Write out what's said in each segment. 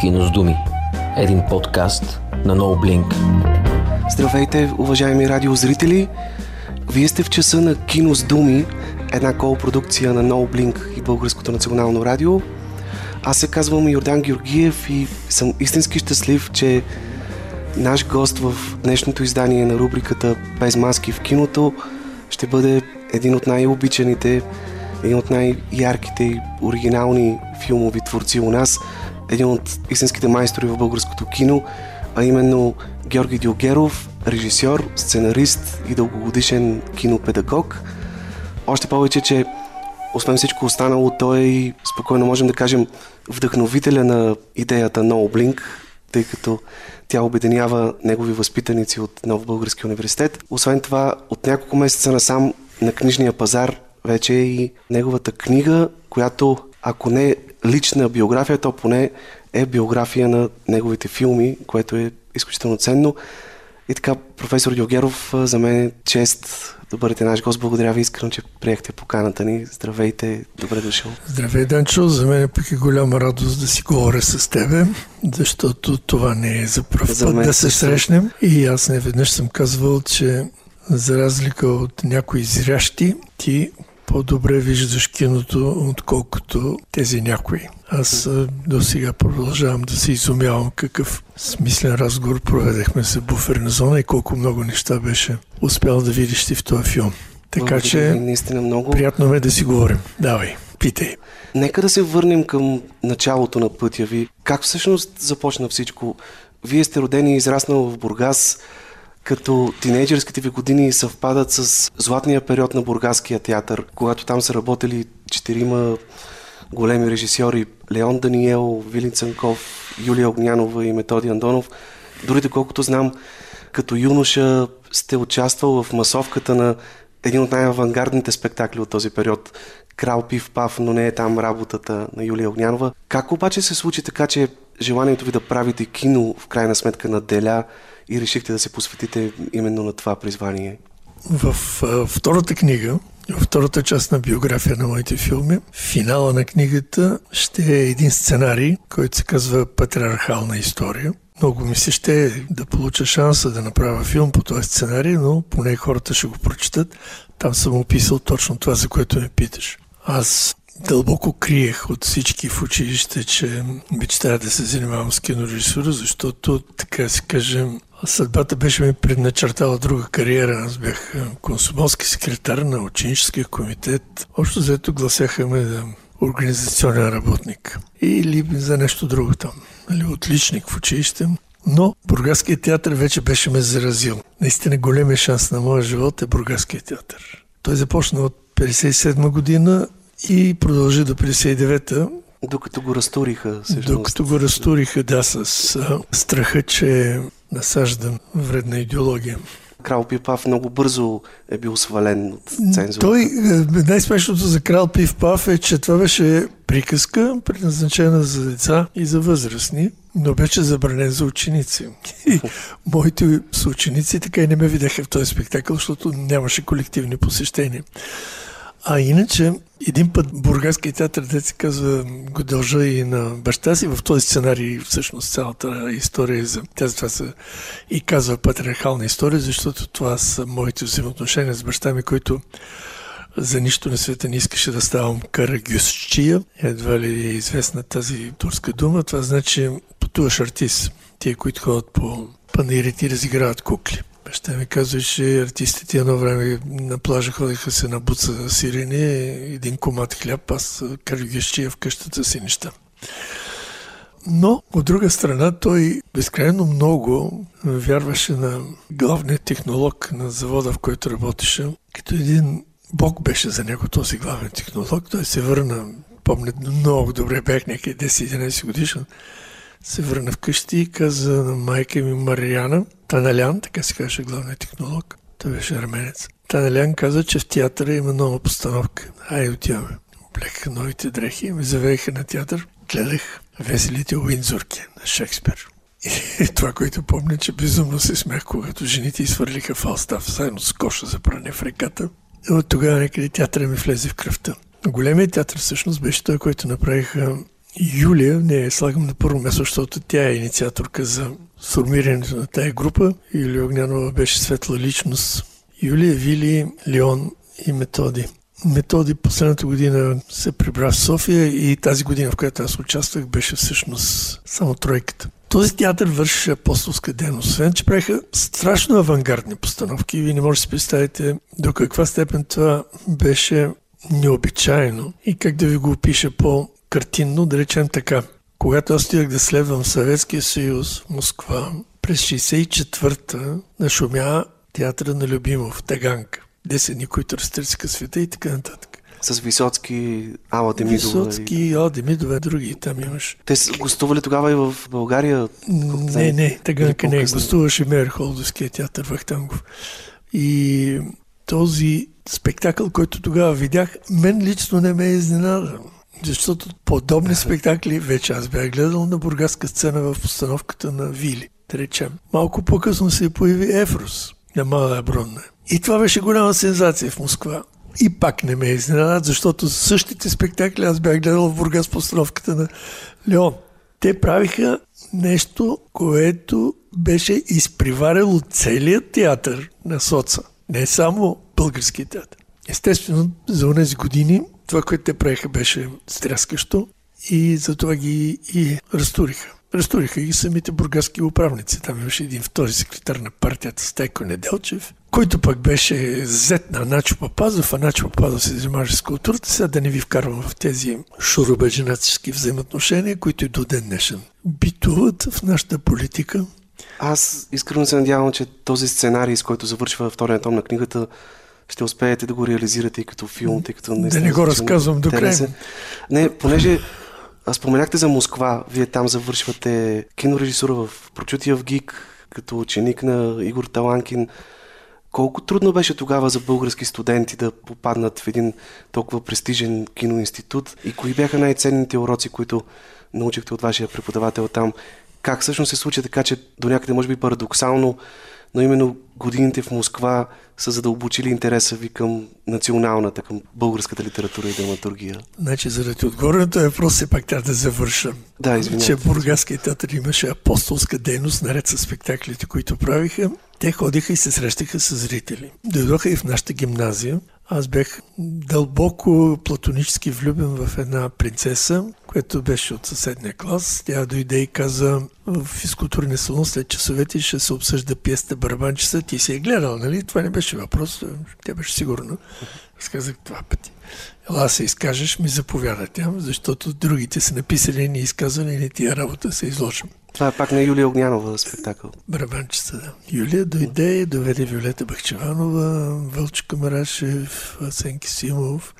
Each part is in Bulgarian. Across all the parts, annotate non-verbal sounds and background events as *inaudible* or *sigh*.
Кино с думи. Един подкаст на No Blink. Здравейте, уважаеми радиозрители! Вие сте в часа на Кино с думи, една кол-продукция на No Blink и Българското национално радио. Аз се казвам Йордан Георгиев и съм истински щастлив, че наш гост в днешното издание на рубриката Без маски в киното ще бъде един от най-обичаните, един от най-ярките и оригинални филмови творци у нас, един от истинските майстори в българското кино, а именно Георги Дилгеров, режисьор, сценарист и дългогодишен кинопедагог. Още повече, че освен всичко останало, той е и спокойно можем да кажем вдъхновителя на идеята No Blink, тъй като тя обединява негови възпитаници от Нов Български университет. Освен това, от няколко месеца насам на книжния пазар вече е и неговата книга, която ако не е лична биография, то поне е биография на неговите филми, което е изключително ценно. И така, професор Дилгеров, за мен е чест да бъдете наш гост. Благодаря ви искрено, че приехте поканата ни. Здравейте, добре дошъл. Здравей, Данчо. За мен е пък е голяма радост да си говоря с тебе, защото това не е за първ път да се срещнем. И аз не веднъж съм казвал, че за разлика от някои зрящи, ти по-добре виждаш киното, отколкото тези някои. Аз до сега продължавам да се изумявам какъв смислен разговор проведехме за буферна зона и колко много неща беше успял да видиш ти в този филм. Така Благодаря че, наистина много. приятно ме да си говорим. Давай, питай. Нека да се върнем към началото на пътя ви. Как всъщност започна всичко? Вие сте родени и израснал в Бургас, като тинейджърските ви години съвпадат с златния период на Бургаския театър, когато там са работили четирима големи режисьори Леон Даниел, Вилин Цанков, Юлия Огнянова и Методи Андонов. Дори доколкото знам, като юноша сте участвал в масовката на един от най-авангардните спектакли от този период Крал Пив Пав, но не е там работата на Юлия Огнянова. Как обаче се случи така, че желанието ви да правите кино в крайна сметка наделя и решихте да се посветите именно на това призвание? В а, втората книга, във втората част на биография на моите филми, финала на книгата ще е един сценарий, който се казва Патриархална история. Много ми се ще да получа шанса да направя филм по този сценарий, но поне хората ще го прочитат. Там съм описал точно това, за което ме питаш. Аз дълбоко криех от всички в училище, че мечтая да се занимавам с кинорежисура, защото, така си кажем, съдбата беше ми предначертала друга кариера. Аз бях консумолски секретар на ученическия комитет. Общо заето гласяха ме да организационен работник. Или за нещо друго там. Нали, отличник в училище. Но Бургаският театър вече беше ме заразил. Наистина големия шанс на моя живот е Бургаският театър. Той започна от 57 година и продължи до 59-та. Докато го разтуриха. Всъщност. Докато го разтуриха, да, с а, страха, че насаждам вредна идеология. Крал Пипав много бързо е бил свален от цензура. Той, е, най-смешното за Крал Пив Пав е, че това беше приказка, предназначена за деца и за възрастни, но беше забранен за ученици. *laughs* И моите съученици така и не ме видяха в този спектакъл, защото нямаше колективни посещения. А иначе, един път Бургаския театър, де се казва, го дължа и на баща си. В този сценарий всъщност цялата история за... Тя затова се и казва патриархална история, защото това са моите взаимоотношения с баща ми, който за нищо на света не искаше да ставам карагюсчия. Едва ли е известна тази турска дума. Това значи пътуваш артист. Тия, които ходят по панаирите и разиграват кукли. Баща ми казва, че артистите едно време на плажа ходиха се на буца сирени, един комат хляб, аз карагещия в къщата си неща. Но, от друга страна, той безкрайно много вярваше на главния технолог на завода, в който работеше. Като един бог беше за него този главен технолог. Той се върна, помня много добре, бях някъде 10-11 годишен се върна вкъщи и каза на майка ми Мариана, Таналян, така се казваше главният технолог, той беше арменец. Таналян каза, че в театъра има нова постановка. Ай, отиваме. Облекаха новите дрехи и ме завееха на театър. Гледах веселите Уинзорки на Шекспир. И *laughs* това, което помня, че безумно се смях, когато жените изхвърлиха фалстав заедно с коша за пране в реката. от тогава някъде театъра ми влезе в кръвта. Големият театър всъщност беше той, който направиха Юлия. Не, слагам на първо място, защото тя е инициаторка за сформирането на тая група. Юлия Огнянова беше светла личност. Юлия, Вили, Леон и Методи. Методи последната година се прибра в София и тази година, в която аз участвах, беше всъщност само тройката. Този театър вършеше апостолска дейност. Освен, че правиха страшно авангардни постановки. Вие не можете да си представите до каква степен това беше необичайно и как да ви го опиша по-картинно, да речем така. Когато аз стигах да следвам Съветския съюз в Москва, през 64-та нашумя театъра на Любимов, Таганка. Десени, които разтърсиха света и така нататък. С Висоцки, Ала Демидова. Висоцки, и... Ала Демидова, други там имаш. Те са гостували тогава и в България? Не, не, Таганка не. Гостуваше Мер Холдовския театър Вахтангов. И този спектакъл, който тогава видях, мен лично не ме е изненадан. Защото подобни спектакли вече аз бях гледал на бургаска сцена в постановката на Вили, да речем. Малко по-късно се появи Ефрос на Мала Бронна. И това беше голяма сензация в Москва. И пак не ме е изненадат, защото същите спектакли аз бях гледал в Бургас постановката на Леон. Те правиха нещо, което беше изприварило целият театър на Соца. Не само български театър. Естествено, за тези години това, което те правиха, беше стряскащо и затова ги и разтуриха. Разтуриха ги самите бургаски управници. Там имаше един втори секретар на партията Стайко Неделчев, който пък беше зет на Начо Папазов, а Начо Папазов се занимаваше с културата. Сега да не ви вкарвам в тези шурубаджинатски взаимоотношения, които и до ден днешен битуват в нашата политика. Аз искрено се надявам, че този сценарий, с който завършва втория том на книгата, ще успеете да го реализирате и като филм, тъй като наистина... Да не го разказвам до край. Не, понеже споменахте за Москва, вие там завършвате кинорежисура в Прочутия в ГИК, като ученик на Игор Таланкин. Колко трудно беше тогава за български студенти да попаднат в един толкова престижен киноинститут и кои бяха най-ценните уроци, които научихте от вашия преподавател там? Как всъщност се случи така, че до някъде може би парадоксално но именно годините в Москва са задълбочили интереса ви към националната, към българската литература и драматургия. Значи, заради отгореното е въпрос, все пак трябва да завърша. Да, извинявайте. Че Бургаския театър имаше апостолска дейност, наред с спектаклите, които правиха. Те ходиха и се срещаха с зрители. Дойдоха и в нашата гимназия. Аз бях дълбоко платонически влюбен в една принцеса, която беше от съседния клас. Тя дойде и каза в физкултурния салон след часовете ще се обсъжда пиеста Барабанчица. Ти си е гледал, нали? Това не беше въпрос. Тя беше сигурна. Аз казах два пъти. Ела се изкажеш, ми заповяда тя, защото другите са написали ни изказване, не тия работа се изложим. Това е пак на Юлия Огнянова спектакъл. Барабанчица, да. Юлия дойде, доведе Виолета Бахчеванова, Вълчо Марашев, Асенки Симов.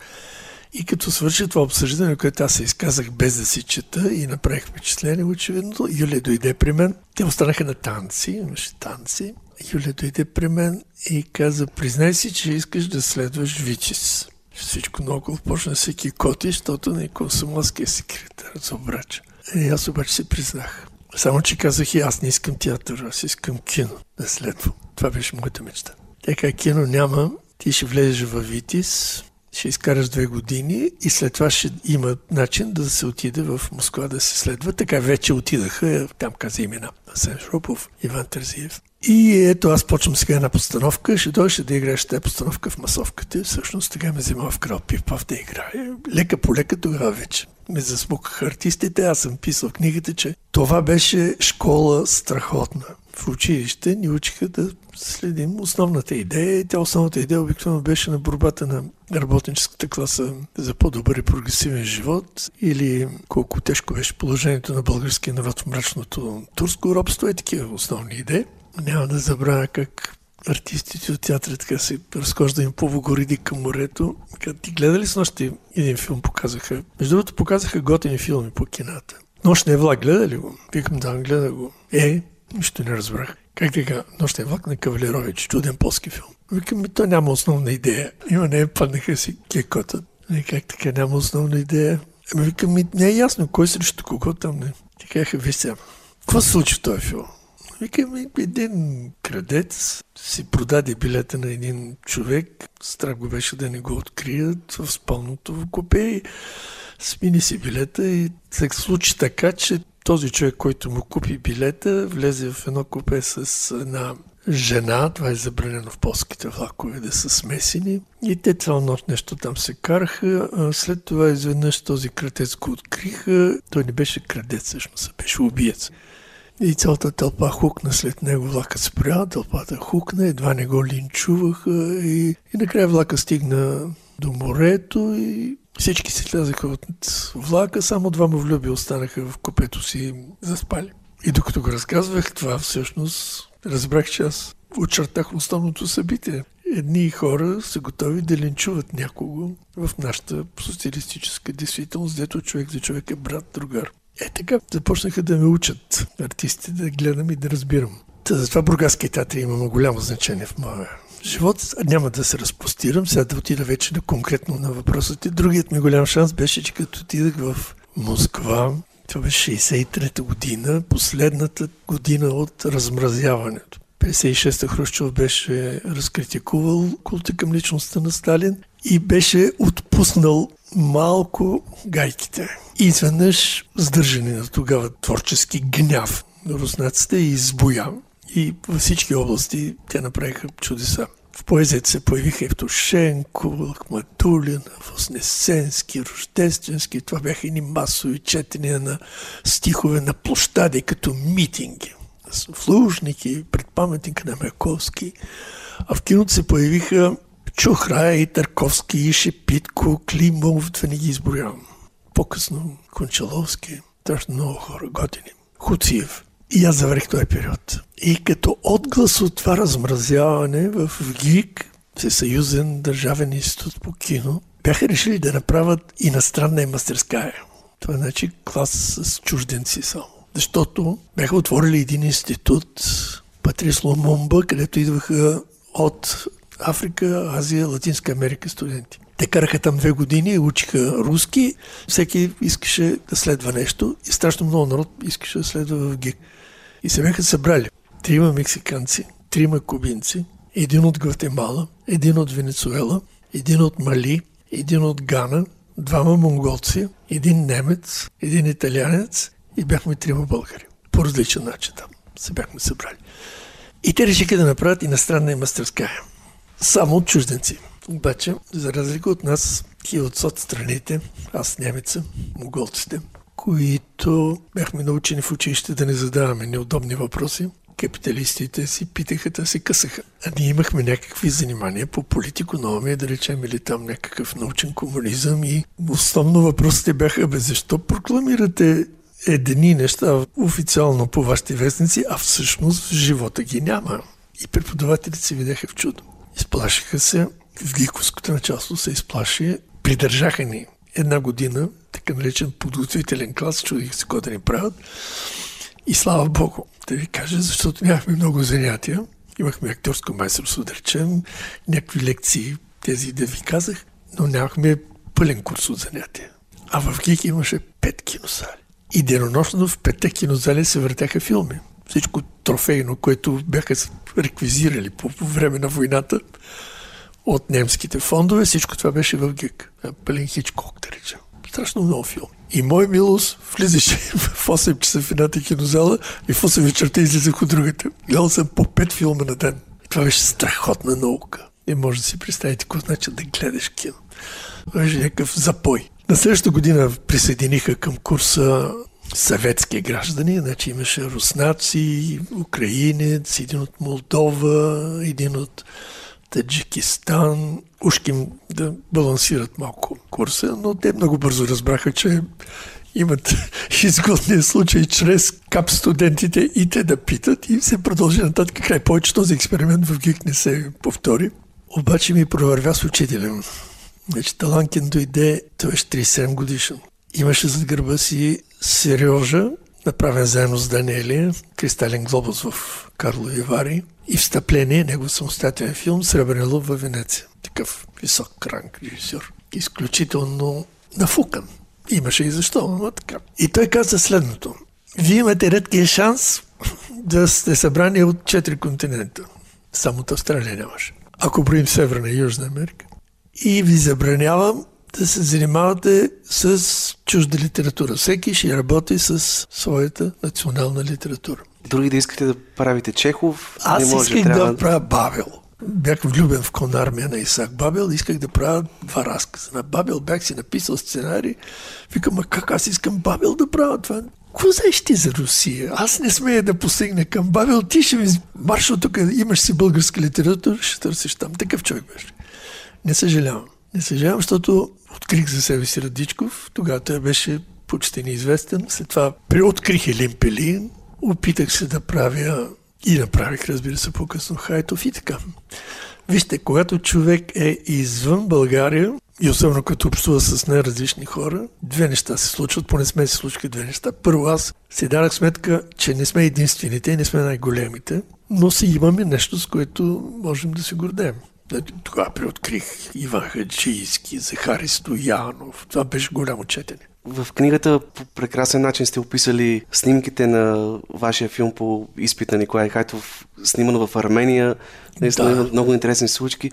И като свърши това обсъждане, което аз се изказах без да си чета и направих впечатление, очевидно, Юлия дойде при мен. Те останаха на танци, имаше танци. Юлия дойде при мен и каза, признай си, че искаш да следваш Вичис. Всичко много почна да се кикоти, защото не комсомолския секретар за обрача. И аз обаче си признах. Само, че казах и аз не искам театър, аз искам кино да следвам. Това беше моята мечта. Така кино няма, ти ще влезеш в Витис, ще изкараш две години и след това ще има начин да се отиде в Москва да се следва. Така вече отидаха, там каза имена. Асен Шропов, Иван Терзиев. И ето аз почвам сега една постановка, ще дойде да играеш тази постановка в масовката. Всъщност така ме взема в крал Пивпав да играе. Лека по лека тогава вече ме засмукаха артистите. Аз съм писал книгата, че това беше школа страхотна. В училище ни учиха да следим основната идея. Тя основната идея обикновено беше на борбата на работническата класа за по-добър и прогресивен живот или колко тежко беше положението на българския народ в мрачното турско робство. Е такива основни идеи. Няма да забравя как артистите от театъра така се разхожда им по Вогориди към морето. Ти гледали с нощи един филм показаха? Между другото показаха готини филми по кината. Нощния влак гледа ли го? Викам да, гледа го. Е, нищо не разбрах. Как така? Нощния влак на Кавалерович, чуден полски филм. Викам ми, то няма основна идея. Има не, паднаха си кекота. Не, как така няма основна идея? Ами викам ми, не е ясно кой срещу кого там не. Ти казаха, виж сега, какво се случи в този филм? Викаме, един крадец си продаде билета на един човек, страх го беше да не го открият в спалното в купе и смини си билета и се случи така, че този човек, който му купи билета, влезе в едно купе с една жена, това е забранено в полските влакове да са смесени. И те цяла нощ нещо там се караха. След това изведнъж този крадец го откриха. Той не беше крадец, всъщност, беше убиец. И цялата тълпа хукна след него, влака спря, тълпата хукна, едва не го линчуваха и, и накрая влака стигна до морето и всички се слязаха от влака, само двама влюби останаха в купето си заспали. И докато го разказвах, това всъщност разбрах, че аз очертах основното събитие. Едни хора са готови да линчуват някого в нашата социалистическа действителност, дето човек за човек е брат, другар. Е така, започнаха да ме учат артистите да гледам и да разбирам. Та, затова Бургаски театър има голямо значение в моя живот. Няма да се разпостирам, сега да отида вече на конкретно на въпросите. Другият ми голям шанс беше, че като отидах в Москва, това беше 63-та година, последната година от размразяването. 56-та Хрущов беше разкритикувал култа към личността на Сталин и беше отпуснал малко гайките. Изведнъж сдържане на тогава творчески гняв на руснаците и избоя. И във всички области те направиха чудеса. В поезията се появиха Евтушенко, Лахматулин, Вознесенски, Рождественски. Това бяха едни масови четения на стихове на площади, като митинги. В Лужники, пред паметника на Маяковски. А в киното се появиха Чухра и Търковски, и Шепитко, Климов, да не ги изброявам. По-късно Кончаловски, страшно много хора, готини. Хуциев. И аз завърх този период. И като отглас от това размразяване в ГИК, Всесъюзен държавен институт по кино, бяха решили да направят иностранна и мастерская. Това е значи клас с чужденци само. Защото бяха отворили един институт, Патрис Ломумба, където идваха от Африка, Азия, Латинска Америка студенти. Те караха там две години учиха руски. Всеки искаше да следва нещо и страшно много народ искаше да следва в ГИК. И се бяха събрали трима мексиканци, трима кубинци, един от Гватемала, един от Венецуела, един от Мали, един от Гана, двама монголци, един немец, един италианец и бяхме трима българи. По различен начин там се бяхме събрали. И те решиха да направят иностранна и мастерская. Само от чужденци. Обаче, за разлика от нас и от сот страните, аз немеца, монголците, които бяхме научени в училище да не задаваме неудобни въпроси, капиталистите си питаха да се късаха. А ние имахме някакви занимания по политикономия, да речем, или там някакъв научен комунизъм и основно въпросите бяха, бе, защо прокламирате едни неща официално по вашите вестници, а всъщност живота ги няма. И преподавателите се видяха в чудо. Изплашиха се, в гиковското началство се изплаши, придържаха ни една година, така наречен подготвителен клас, чудих се какво да ни правят. И слава Богу, да ви кажа, защото нямахме много занятия. Имахме актьорско майсторство, да речем, някакви лекции, тези да ви казах, но нямахме пълен курс от занятия. А в ГИК имаше пет кинозали. И денонощно в петте кинозали се въртяха филми. Всичко трофейно, което бяха реквизирали по време на войната от немските фондове, всичко това беше в ГИК. Пълен Хичкок, да речем. Страшно много филми. И мой милост влизаше *laughs* в 8 часа в едната кинозала и в 8 вечерта излизах от другата. Гледал съм по 5 филма на ден. Това беше страхотна наука. Не може да си представите какво значи да гледаш кино. Това беше някакъв запой. На следващата година присъединиха към курса съветски граждани, значи имаше руснаци, украинец, един от Молдова, един от Таджикистан, ушким да балансират малко курса, но те много бързо разбраха, че имат *laughs* изгодния случай чрез кап студентите и те да питат и се продължи нататък. Край повече този експеримент в ГИК не се повтори. Обаче ми провървя с учителя. Значи Таланкин дойде, той беше 37 годишен. Имаше зад гърба си Сережа, направен заедно с Данелия, Кристален глобус в Карлови Вари и встъпление, негов самостоятелен филм Сребърен лъв в Венеция. Такъв висок ранг режисьор. Изключително нафукан. Имаше и защо, но така. И той каза следното. Вие имате редкия шанс да сте събрани от четири континента. Само от Австралия нямаше. Ако броим Северна и Южна Америка. И ви забранявам да се занимавате с чужда литература. Всеки ще работи с своята национална литература. Други да искате да правите Чехов, Аз не може, исках трябва... да правя Бабел. Бях влюбен в конармия на Исак Бабел. Исках да правя два разказа. На Бабел бях си написал сценарий. Викам, а как аз искам Бабел да правя това? Какво знаеш ти за Русия? Аз не смея да постигна към Бабел. Ти ще ми марш от тук. Имаш си българска литература, ще търсиш там. Такъв човек беше. Не съжалявам. Не съжалявам, защото открих за себе си Радичков. Тогава той беше почти неизвестен. След това преоткрих Елин Пелин. Опитах се да правя и направих, разбира се, по-късно Хайтов и така. Вижте, когато човек е извън България, и особено като общува с най-различни хора, две неща се случват, поне сме се случили две неща. Първо, аз си дадах сметка, че не сме единствените и не сме най-големите, но си имаме нещо, с което можем да се гордеем. Тогава преоткрих Иван Хаджийски, Захари Стоянов. Това беше голямо четене. В книгата по прекрасен начин сте описали снимките на вашия филм по изпит на Николай Хайтов, снимано в Армения. Наистина Да. много интересни случки.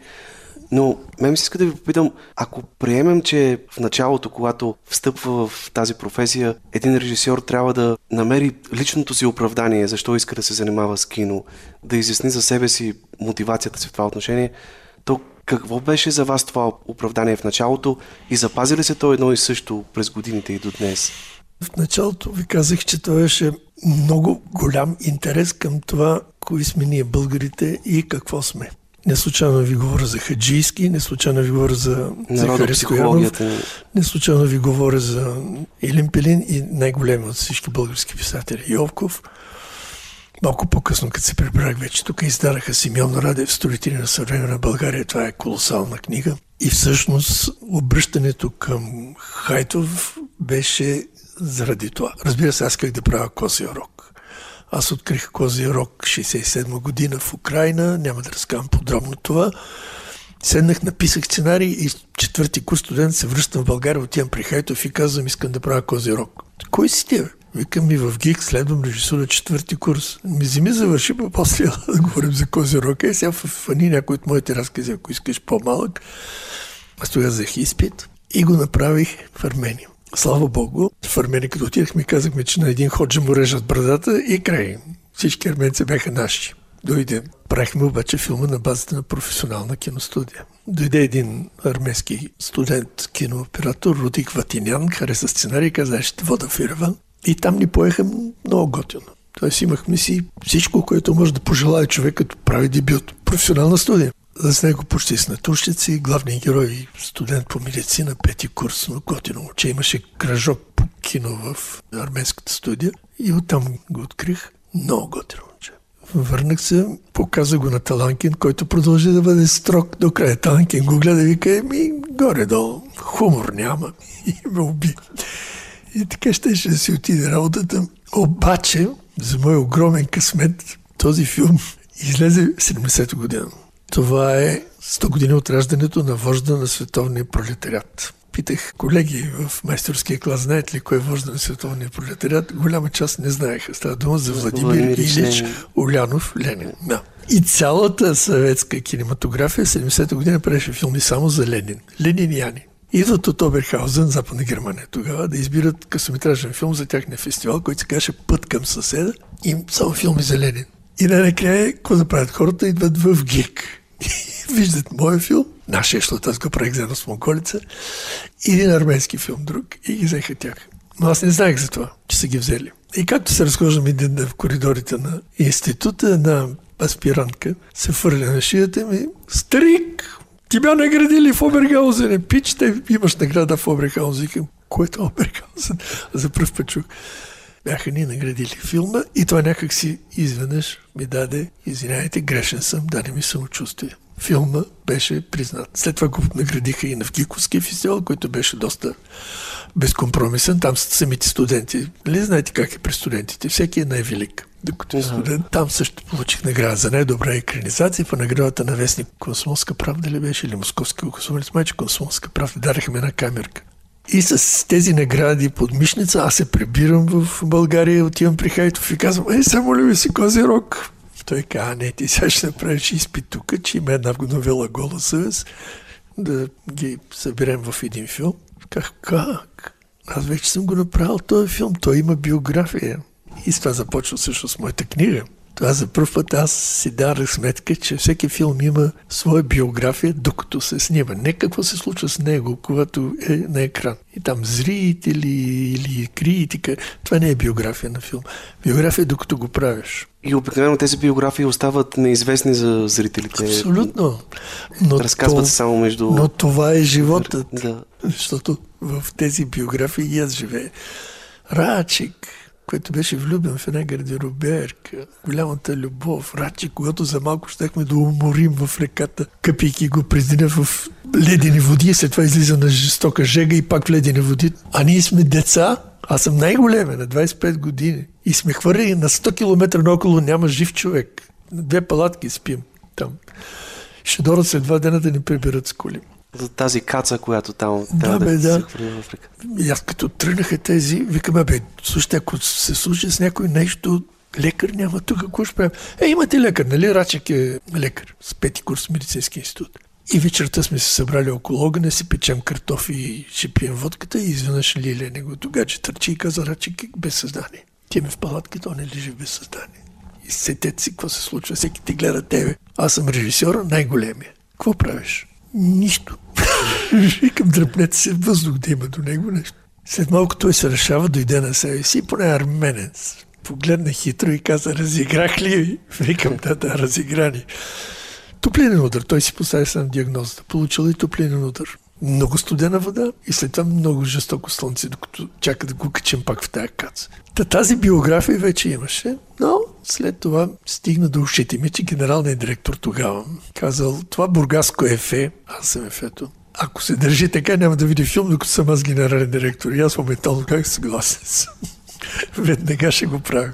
Но мен ми се иска да ви попитам, ако приемем, че в началото, когато встъпва в тази професия, един режисьор трябва да намери личното си оправдание, защо иска да се занимава с кино, да изясни за себе си мотивацията си в това отношение, какво беше за вас това оправдание в началото и запази ли се то едно и също през годините и до днес? В началото ви казах, че това беше много голям интерес към това, кои сме ние българите и какво сме. Не случайно ви говоря за Хаджийски, не случайно ви говоря за Захари Стоянов, Народопсихологията. не случайно ви говоря за Илин Пелин и най-големи от всички български писатели Йовков. Малко по-късно, като се прибрах вече, тук издадаха Симеон Радев «Строители на съвременна България». Това е колосална книга. И всъщност обръщането към Хайтов беше заради това. Разбира се, аз исках да правя Козия рок. Аз открих Козия рок 67 година в Украина. Няма да разказвам подробно това. Седнах, написах сценарий и четвърти курс студент се връщам в България, отивам при Хайтов и казвам, искам да правя Кози рок. Кой си ти, бе? Викам ми в ГИК, следвам режисура четвърти курс. Ми вземи завърши, па после *laughs* да говорим за Кози рок. Е, сега фани някой от моите разкази, ако искаш по-малък. Аз тогава взех изпит и го направих в Армения. Слава Богу, в Армения като отидах ми казахме, че на един ходжа му режат брадата и край. Всички арменци бяха наши. Дойде. Правихме обаче филма на базата на професионална киностудия. Дойде един армейски студент, кинооператор, Рудик Ватинян, хареса сценарий и каза, «Аз ще вода в Ереван. И там ни поеха много готино. Тоест имахме си всичко, което може да пожелая човек, като прави дебют. Професионална студия. С него почти с натурщици, главният герой, студент по медицина, пети курс, но готино момче. Имаше кръжок по кино в армейската студия и оттам го открих. Много готино момче. Върнах се, показа го на Таланкин, който продължи да бъде строг до края. Таланкин го гледа и вика, ми горе-долу, хумор няма. *laughs* И ме уби. И така щеше да си отиде работата. Обаче, за мой огромен късмет, този филм излезе в 70-та година. Това е 100 години от раждането на вожда на световния пролетариат. Питах колеги в майсторския клас, знаете ли кой е вожда на световния пролетариат? Голяма част не знаеха. Става дума за Владимир Илич Ленин. Улянов Ленин. Да. И цялата съветска кинематография 70-та година правеше филми само за Ленин. Ленин и Яни. Идват от Оберхаузен, Западна Германия тогава, да избират късометражен филм за тяхния фестивал, който се казваше Път към съседа и само филми за Ленин. И най-накрая, какво да правят хората? Идват в ГИК. *laughs* Виждат моя филм, нашия, защото аз го правих заедно с Монголица, и един армейски филм друг. И ги взеха тях. Но аз не знаех за това, че са ги взели. И както се разхождам един в коридорите на института, една аспирантка се фърля на шията ми. Старик, ти бя наградили в Обергаузен. Пич, те имаш награда в Обергаузен. Което Обергаузен? За първ път чух. Бяха ни наградили филма и това някак си изведнъж ми даде, извинявайте, грешен съм, даде ми самочувствие. Филма беше признат. След това го наградиха и на Вгиковския фестивал, който беше доста безкомпромисен. Там са самите студенти. Нали знаете как е при студентите? Всеки е най-велик. Докато е студент, там също получих награда за най-добра екранизация по наградата на вестник Комсомолска правда ли беше или Московски комсомолец, майче Комсомолска правда. Дараха ми една камерка. И с тези награди под мишница аз се прибирам в България, отивам при Хайтов и казвам, ей, само ли ми си Козирог? Той каза, не, ти сега ще направиш изпит тук, че има една новела гола съвест, да ги съберем в един филм. Как, как? Аз вече съм го направил този филм, той има биография. И с това започва също с моята книга. Това за първ път аз си дарах сметка, че всеки филм има своя биография, докато се снима. Не какво се случва с него, когато е на екран. И там зрители или критика. Това не е биография на филм. Биография е докато го правиш. И обикновено тези биографии остават неизвестни за зрителите. Абсолютно. Но Разказват то, само между... Но това е животът. Да. Защото в тези биографии и аз живея. Рачик, който беше влюбен в една гардероберка, голямата любов, Рачи, когато за малко щехме да уморим в реката, къпейки го през деня в ледени води, след това излиза на жестока жега и пак в ледени води. А ние сме деца, аз съм най-големе, на 25 години. И сме хвърли на 100 км наоколо, няма жив човек. На две палатки спим там. Ще дорат след два дена да ни приберат с коли за тази каца, която там да, бе, да, да. се в река. И аз като тръгнаха тези, викаме, бе, слушайте, ако се случи с някой нещо, лекар няма тук, какво ще правим? Е, имате лекар, нали? Рачек е лекар с пети курс медицински институт. И вечерта сме се събрали около огъня, си печем картофи и ще пием водката и изведнъж Лилия него че търчи и каза Рачек е без съзнание. Ти ме в палатка, то не лежи без съзнание. И сетете си какво се случва, всеки ти гледа тебе. Аз съм режисьора, най-големия. Какво правиш? Нищо. *laughs* Викам, дръпнете се въздух да има до него нещо. След малко той се решава, дойде на себе си, поне арменец. Погледна хитро и каза, разиграх ли ви? Викам, да, да, разиграни. Топлинен удар. Той си постави сам диагнозата. Получил и топлинен удар. Много студена вода и след това много жестоко слънце, докато чака да го качим пак в тая каца. Та тази биография вече имаше, но след това стигна до ушите ми, че генералният директор тогава казал, това бургаско ефе, аз съм ефето, ако се държи така, няма да види филм, докато съм аз генерален директор. И аз моментално как съгласен съм. *laughs* Веднага ще го правя.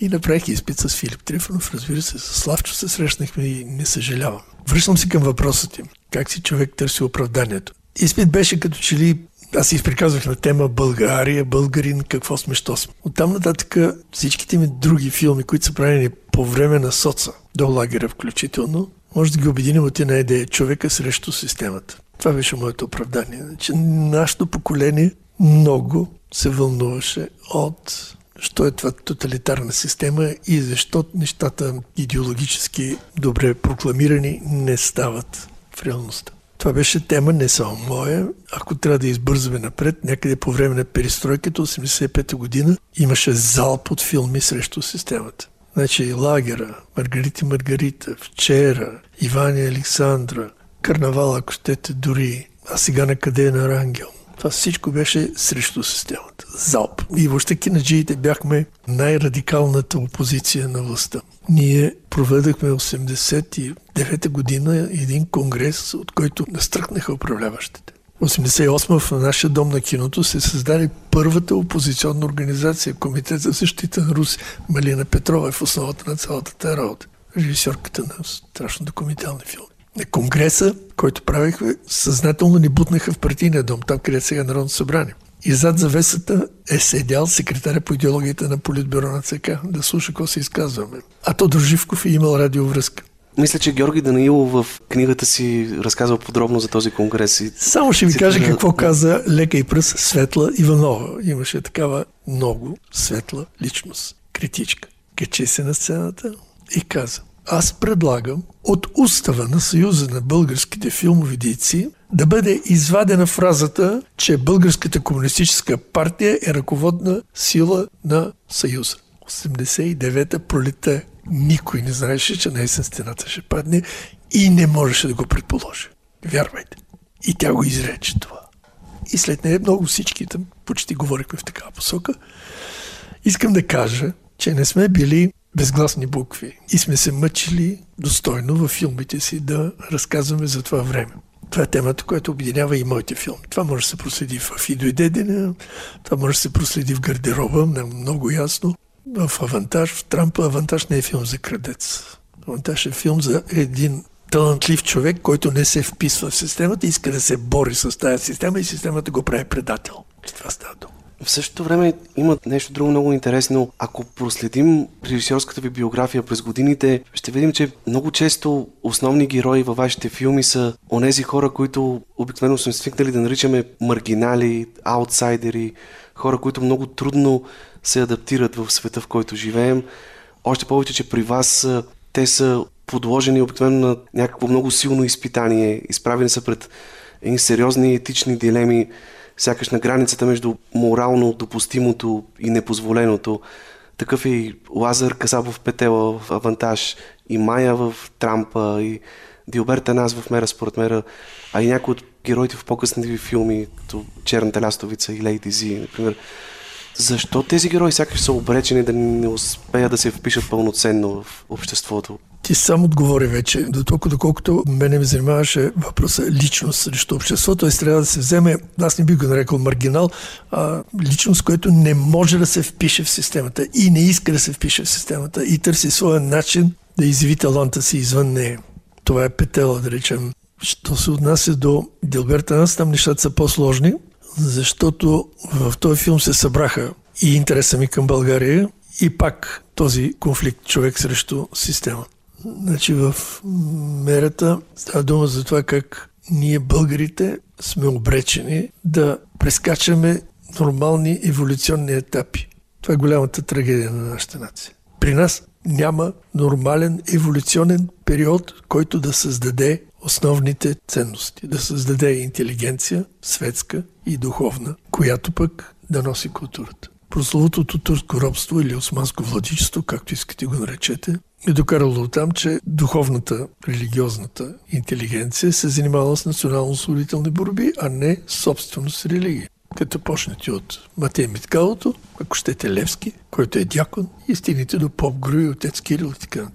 И направих изпит с Филип Трифонов, разбира се, с Славчо се срещнахме и не съжалявам. Връщам се към въпроса ти. Как си човек търси оправданието? Изпит беше като че ли аз си изприказвах на тема България, българин, какво сме, що сме. Оттам нататък всичките ми други филми, които са правени по време на соца, до лагера включително, може да ги обединим от една идея човека срещу системата. Това беше моето оправдание. Значи, нашето поколение много се вълнуваше от що е това тоталитарна система и защо нещата идеологически добре прокламирани не стават в реалността. Това беше тема не само моя. Ако трябва да избързваме напред, някъде по време на перестройката 85-та година имаше залп от филми срещу системата. Значи лагера, Маргарита Маргарита, Вчера, Ивани Александра, Карнавал, ако щете дори, а сега на къде е на Рангел. Това всичко беше срещу системата. Залп. И въобще кинаджиите бяхме най-радикалната опозиция на властта. Ние проведахме 89-та година един конгрес, от който настръхнаха управляващите. 88 в нашия дом на киното се създаде първата опозиционна организация, Комитет за защита на Руси. Малина Петрова е в основата на цялата тази работа. Режисьорката на страшно документални филми. На конгреса, който правихме, съзнателно ни бутнаха в партийния дом, там където сега е Народно събрание. И зад завесата е седял секретаря по идеологията на Политбюро на ЦК, да слуша какво се изказваме. А Тодор Живков е имал радиовръзка. Мисля, че Георги Данаилов в книгата си разказва подробно за този конгрес. И Само ще ви кажа какво каза лека и пръс Светла Иванова. Имаше такава много светла личност, критичка. Качи се на сцената и каза аз предлагам от устава на Съюза на българските филмови дейци да бъде извадена фразата, че Българската комунистическа партия е ръководна сила на Съюза. 89-та пролета никой не знаеше, че на есен стената ще падне и не можеше да го предположи. Вярвайте. И тя го изрече това. И след нея много всички там почти говорихме в такава посока. Искам да кажа, че не сме били безгласни букви и сме се мъчили достойно във филмите си да разказваме за това време. Това е темата, която обединява и моите филми. Това може да се проследи в И дойде това може да се проследи в гардероба, много ясно. В Авантаж, в Трампа, Авантаж не е филм за крадец. Авантаж е филм за един талантлив човек, който не се вписва в системата, иска да се бори с тази система и системата го прави предател. Това става дума. В същото време има нещо друго много интересно. Ако проследим режисьорската ви биография през годините, ще видим, че много често основни герои във вашите филми са онези хора, които обикновено сме свикнали да наричаме маргинали, аутсайдери, хора, които много трудно се адаптират в света, в който живеем. Още повече, че при вас те са подложени обикновено на някакво много силно изпитание, изправени са пред едни сериозни етични дилеми, сякаш на границата между морално допустимото и непозволеното. Такъв е и Лазар Касабов Петела в Авантаж, и Майя в Трампа, и Дилберта Нас в Мера според Мера, а и някои от героите в по-късните ви филми, като Черната лястовица и Лейди Зи, например. Защо тези герои сякаш са обречени да не успеят да се впишат пълноценно в обществото? Ти сам отговори вече, до толкова доколкото мене ме занимаваше въпроса личност срещу общество, т.е. трябва да се вземе, аз не бих го нарекал маргинал, а личност, която не може да се впише в системата и не иска да се впише в системата и търси своя начин да изяви таланта си извън нея. Това е петела, да речем. Що се отнася до Дилберта Нас, там нещата са по-сложни, защото в този филм се събраха и интереса ми към България и пак този конфликт човек срещу система. Значи в мерата става дума за това как ние българите сме обречени да прескачаме нормални еволюционни етапи. Това е голямата трагедия на нашата нация. При нас няма нормален еволюционен период, който да създаде основните ценности, да създаде интелигенция, светска и духовна, която пък да носи културата. Прословутото турско робство или османско владичество, както искате го наречете, е докарало до там, че духовната, религиозната интелигенция се занимава с национално-освободителни борби, а не собствено с религия. Като почнете от Матей Миткалото, ако щете Левски, който е дякон, и стигнете до Поп Груи, отец Кирил и така.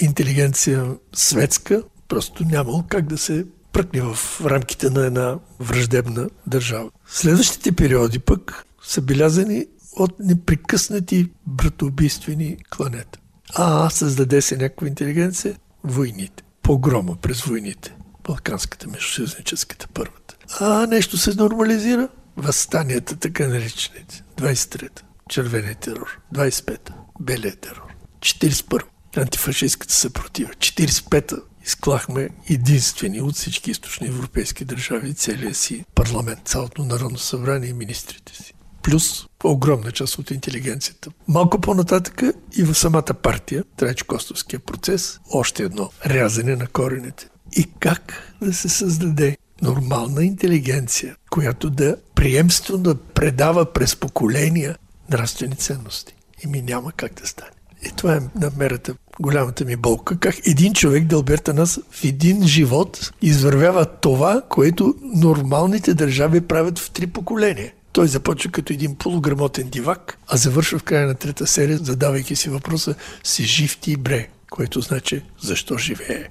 Интелигенция светска просто нямало как да се пръкне в рамките на една враждебна държава. Следващите периоди пък са белязани от непрекъснати братоубийствени кланета. А създаде се някаква интелигенция? Войните. Погрома през войните. Балканската, междусъюзническата, първата. А нещо се нормализира? Възстанията, така наречените. 23-та. Червения терор. 25-та. Белия терор. 41-та. Антифашистската съпротива. 45-та. Изклахме единствени от всички източни европейски държави целия си парламент, цялото народно събрание и министрите си плюс огромна част от интелигенцията. Малко по-нататък и в самата партия, Трайч Костовския процес, още едно рязане на корените. И как да се създаде нормална интелигенция, която да приемствено да предава през поколения нравствени ценности. И ми няма как да стане. И това е намерата голямата ми болка, как един човек, Дълберта нас, в един живот извървява това, което нормалните държави правят в три поколения. Той започва като един полуграмотен дивак, а завършва в края на трета серия, задавайки си въпроса си жив ти бре, което значи защо живее.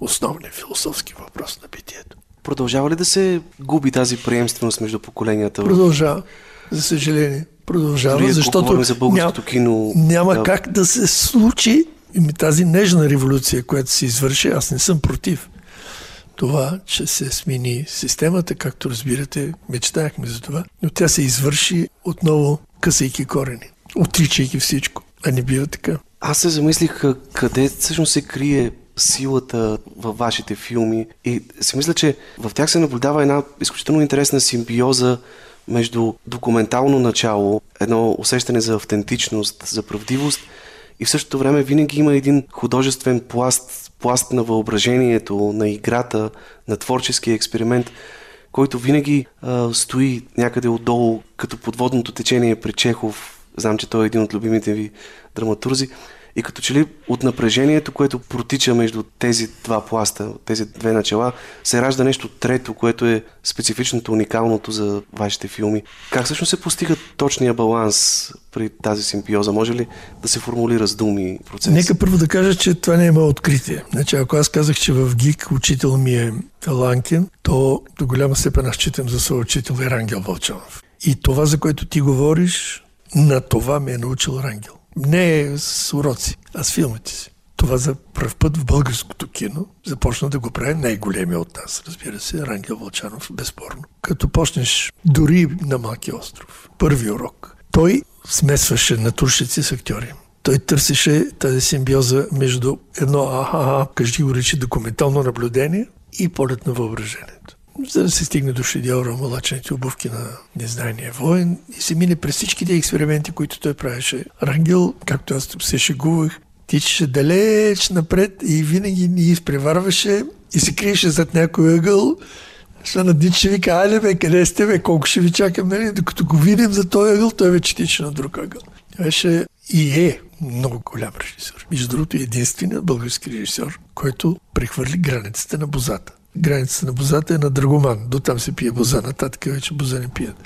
Основният философски въпрос на битието. Продължава ли да се губи тази приемственост между поколенията? Продължава, за съжаление. Продължава, Дори защото за българското кино, няма да. как да се случи тази нежна революция, която се извърши. Аз не съм против това, че се смени системата, както разбирате, мечтаяхме за това, но тя се извърши отново късайки корени, отричайки всичко. А не бива така. Аз се замислих къде всъщност се крие силата във вашите филми и си мисля, че в тях се наблюдава една изключително интересна симбиоза между документално начало, едно усещане за автентичност, за правдивост и в същото време винаги има един художествен пласт, пласт на въображението, на играта, на творческия експеримент, който винаги а, стои някъде отдолу, като подводното течение при Чехов. Знам, че той е един от любимите ви драматурзи. И като че ли от напрежението, което протича между тези два пласта, тези две начала, се ражда нещо трето, което е специфичното, уникалното за вашите филми. Как всъщност се постига точния баланс при тази симпиоза? Може ли да се формулира с думи процес? Нека първо да кажа, че това не е мое откритие. Значи, ако аз казах, че в ГИК учител ми е Ланкин, то до голяма степен аз считам за своя учител е Рангел Вълчанов. И това, за което ти говориш, на това ме е научил Рангел. Не с уроци, а с филмите си. това за първ път в българското кино започна да го прави най-големия от нас, разбира се, Рангел Вълчанов, безспорно. Като почнеш дори на Малки остров, първи урок, той смесваше натурщици с актьори. Той търсеше тази симбиоза между едно аха, кажи го речи документално наблюдение и полет на въображението. За да се стигне до шедьора млачените обувки на незнайния воен и се мине през всичките експерименти, които той правеше. Рангел, както аз се шегувах, тичаше далеч напред и винаги ни изпреварваше и се криеше зад някой ъгъл. Ще надича ще вика, айде бе, къде сте бе, колко ще ви чакам, нали? Докато го видим за този ъгъл, той вече тича на друг ъгъл. Беше и е много голям режисьор. Между другото, единственият български режисьор, който прехвърли границата на бозата. Границата на бозата е на Драгоман. До там се пие боза, нататък вече боза не пият.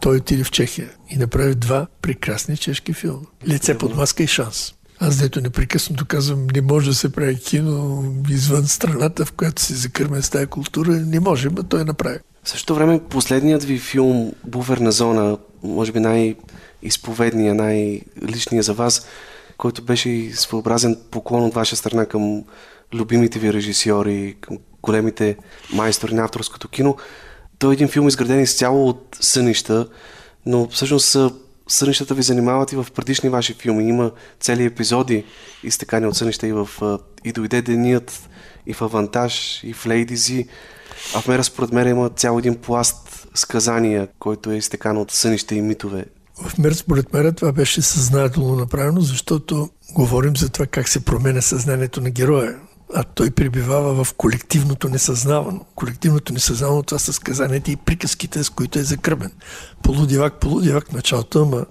Той отиде в Чехия и направи два прекрасни чешки филма. Лице под маска и шанс. Аз дето непрекъснато казвам, не може да се прави кино извън страната, в която се закърме с тази култура. Не може, но той направи. В същото време последният ви филм Буферна зона, може би най-изповедния, най-личния за вас, който беше своеобразен поклон от ваша страна към любимите ви режисьори, към големите майстори на авторското кино. Той е един филм изграден изцяло от сънища, но всъщност сънищата ви занимават и в предишни ваши филми. Има цели епизоди изтекани от сънища и в И дойде денят, и в Авантаж, и в Лейдизи. А в мера според мен има цял един пласт сказания, който е изтекан от сънища и митове. В мер според мен това беше съзнателно направено, защото говорим за това как се променя съзнанието на героя а той прибивава в колективното несъзнавано. Колективното несъзнавано това са сказанията и приказките, с които е закръбен. Полудивак, полудивак, началото, ама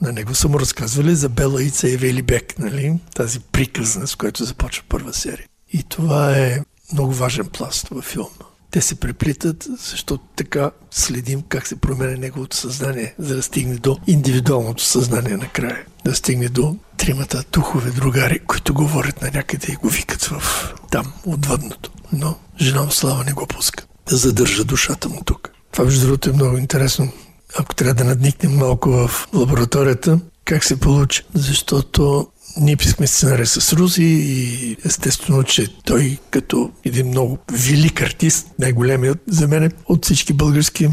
на него са му разказвали за Бела Ица и Вели Бек, нали? тази приказна, с която започва първа серия. И това е много важен пласт във филма. Те се преплитат, защото така следим как се променя неговото съзнание, за да стигне до индивидуалното съзнание накрая. Да стигне до тримата духове другари, които говорят на някъде и го викат в там, отвъдното. Но жена му Слава не го пуска. Да задържа душата му тук. Това, между другото, е много интересно. Ако трябва да надникнем малко в лабораторията, как се получи? Защото ние писахме сценария с Рузи и естествено, че той като един много велик артист, най-големият за мен от всички български,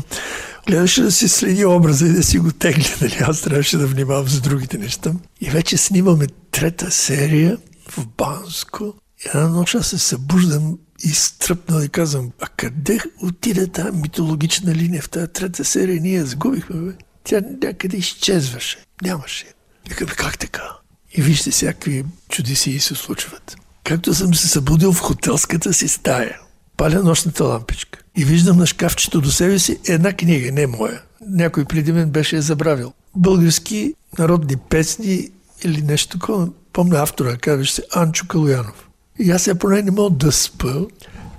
гледаше да си следи образа и да си го тегли. *laughs* Нали? Аз трябваше да внимавам за другите неща. И вече снимаме трета серия в Банско. Една нощ аз се събуждам и стръпнал и казвам, а къде отиде тази митологична линия в тази трета серия? Ние я загубихме, бе. Тя някъде изчезваше. Нямаше. Викаме, как така? И вижте всякакви чудеси се случват. Както съм се събудил в хотелската си стая, паля нощната лампичка и виждам на шкафчето до себе си една книга, не моя. Някой преди мен беше я забравил. Български народни песни или нещо такова. Помня автора, казваше се Анчо Калуянов. И аз я поне не мога да спа.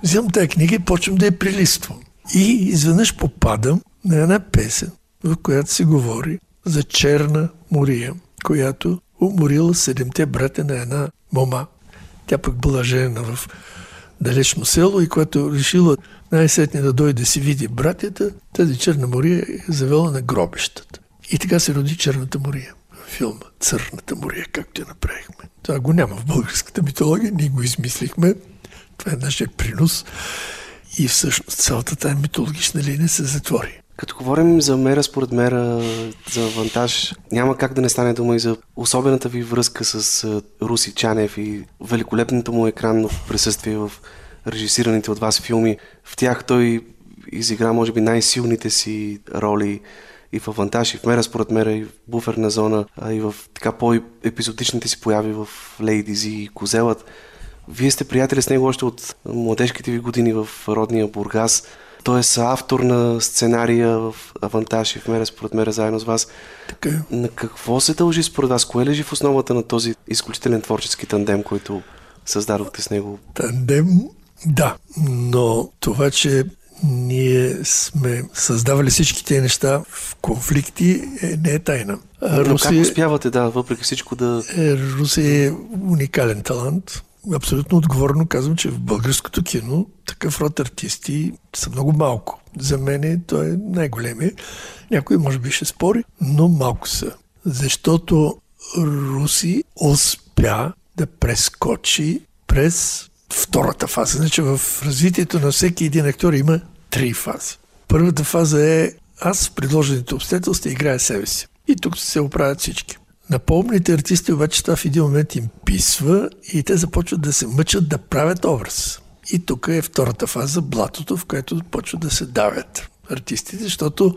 Вземам тази книга и почвам да я прилиствам. И изведнъж попадам на една песен, в която се говори за черна Мория, която уморила седемте брата на една мома. Тя пък била жена в далечно село и което решила най-сетне да дойде си види братята, тази Черна Мория е завела на гробищата. И така се роди Черната Мория. Филма Църната Мория, както я направихме. Това го няма в българската митология, ние го измислихме. Това е нашия принос. И всъщност цялата тази митологична линия се затвори. Като говорим за мера според мера, за авантаж, няма как да не стане дума и за особената ви връзка с Руси Чанев и великолепното му екранно присъствие в режисираните от вас филми. В тях той изигра, може би, най-силните си роли и в авантаж, и в мера според мера, и в буферна зона, а и в така по-епизодичните си появи в Лейдизи и Козелът. Вие сте приятели с него още от младежките ви години в родния Бургас. Той е автор на сценария в Авантаж и в Мере, според Мере, заедно с вас. Така е. На какво се дължи според вас? Кое лежи в основата на този изключителен творчески тандем, който създадохте с него? Тандем, да. Но това, че ние сме създавали всички тези неща в конфликти, е, не е тайна. Но как успявате, да, въпреки всичко да... Е, Руси е уникален талант абсолютно отговорно казвам, че в българското кино такъв род артисти са много малко. За мен той е най-големия. Някой може би ще спори, но малко са. Защото Руси успя да прескочи през втората фаза. Значи в развитието на всеки един актьор има три фази. Първата фаза е аз в предложените обстоятелства играя себе си. И тук се оправят всички. На по-умните артисти обаче това в един момент им писва и те започват да се мъчат да правят образ. И тук е втората фаза, блатото, в което почват да се давят артистите, защото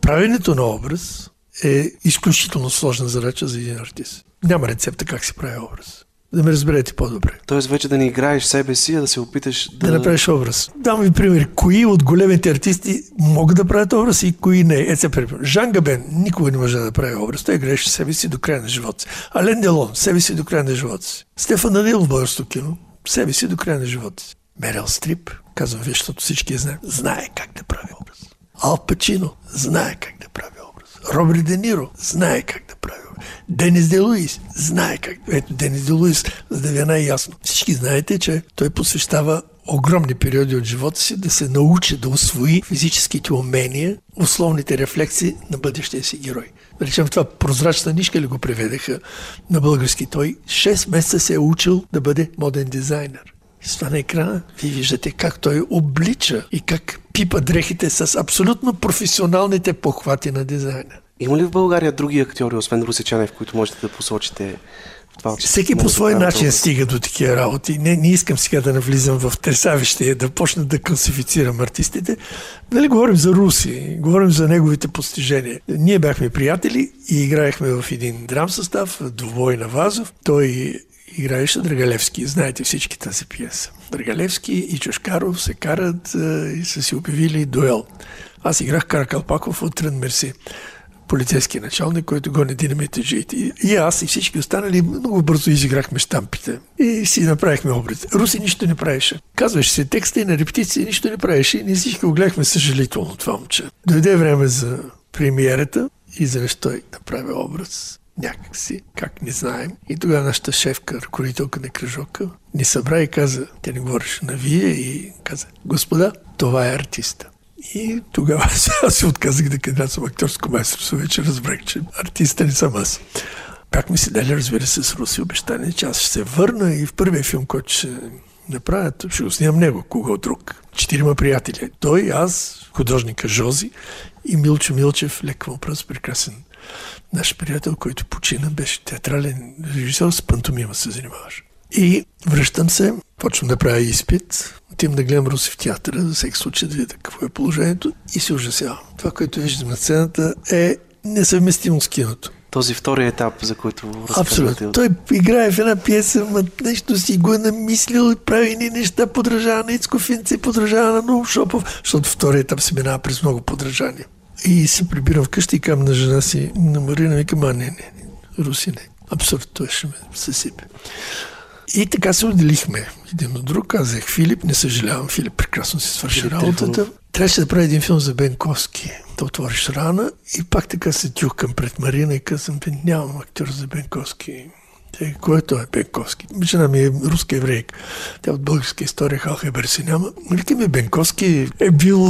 правенето на образ е изключително сложна задача за един артист. Няма рецепта как се прави образ. Да ме разберете по-добре. Тоест вече да не играеш себе си, а да се опиташ да... Да направиш образ. Дам ви пример. Кои от големите артисти могат да правят образ и кои не. Е, пример. Жан Габен никога не може да прави образ. Той играеше себе си до края на живота си. Ален Делон, себе си до края на живота си. Стефан Данил в българското кино, себе си до края на живота си. Мерел Стрип, казвам ви, защото всички знаят, знае как да прави образ. Ал Пачино знае как да прави. Роберт Де Ниро знае как да прави. Денис Де Луис знае как. Ето Денис Де Луис, за да ви е най-ясно. Всички знаете, че той посвещава огромни периоди от живота си да се научи да освои физическите умения, условните рефлекси на бъдещия си герой. Да речем това прозрачна нишка ли го преведеха на български. Той 6 месеца се е учил да бъде моден дизайнер. С това на екрана вие виждате как той облича и как пипа дрехите с абсолютно професионалните похвати на дизайна. Има ли в България други актьори, освен Русичанев, които можете да посочите това Всеки по свой начин стига до такива работи. Не, не искам сега да навлизам в тресавище, да почна да класифицирам артистите. Нали, говорим за Руси, говорим за неговите постижения. Ние бяхме приятели и играехме в един драм състав, двубой на Вазов. Той играеше Драгалевски. Знаете всички тази пиеса. Драгалевски и Чушкаров се карат и са си обявили дуел. Аз играх Каракалпаков от Трен Мерси полицейски началник, който гони динамитаджиите. И аз и всички останали много бързо изиграхме штампите. И си направихме образ. Руси нищо не правеше. Казваше се текста и на репетиции нищо не правеше. И ние всички го гледахме съжалително това момче. Дойде време за премиерата и завещ той направи образ някакси, как не знаем. И тогава нашата шефка, ръководителка на кръжока, ни събра и каза, тя не говореше на вие и каза, господа, това е артиста. И тогава *laughs* аз се отказах да кандидатствам актьорско майсторство. Вече разбрах, че артиста не съм аз. Бяхме си дали, разбира се, с Руси обещание, че аз ще се върна и в първия филм, който ще направят, ще го снимам него, кого друг. Четирима приятели. Той, аз, художника Жози и Милчо Милчев, лек въпрос, прекрасен наш приятел, който почина, беше театрален режисьор, с пантомима се занимаваш. И връщам се, почвам да правя изпит, отивам да гледам Руси в театъра, за всеки случай да видя какво е положението и се ужасявам. Това, което виждам на сцената е несъвместимо с киното. Този втори етап, за който Абсолютно. Той играе в една пиеса, ма нещо си го е намислил и прави ни неща, подражава на Ицко Финци, подражава на Нов Шопов, защото втори етап се минава през много подражания. И се прибирам вкъщи и кам на жена си, на Марина, викам, а не, не, не, Руси не. Абсурд, той ще ме съсипе. И така се отделихме. Един от друг казах, Филип, не съжалявам, Филип прекрасно си свърши работата. Трябваше да прави един филм за Бенковски. Да отвориш рана и пак така се тюхкам пред Марина и казвам, нямам актьор за Бенковски. Те, кой е той Бенковски? Жена ми е руска еврейка. Тя от българска история Халхебер си няма. Вика ми Бенковски е бил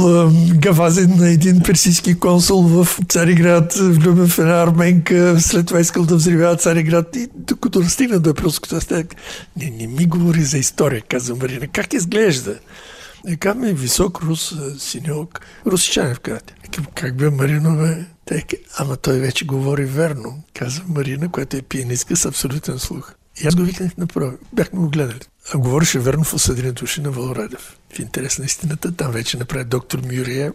гавазен на един персийски консул в Цариград, влюбен в една арменка, след това искал да взривява Цариград и докато достигна до Еприлското стек, не, не ми говори за история, каза Марина. Как изглежда? Нека ми висок рус, синьок, русичанев казвате. Как бе Марино, бе? Тъй, ама той вече говори верно, каза Марина, която е пианистка с абсолютен слух. И аз го викнах направо. Бяхме го гледали. А говореше верно в осъдените души на Валорадев. В интерес на истината, там вече направи доктор Мюрия.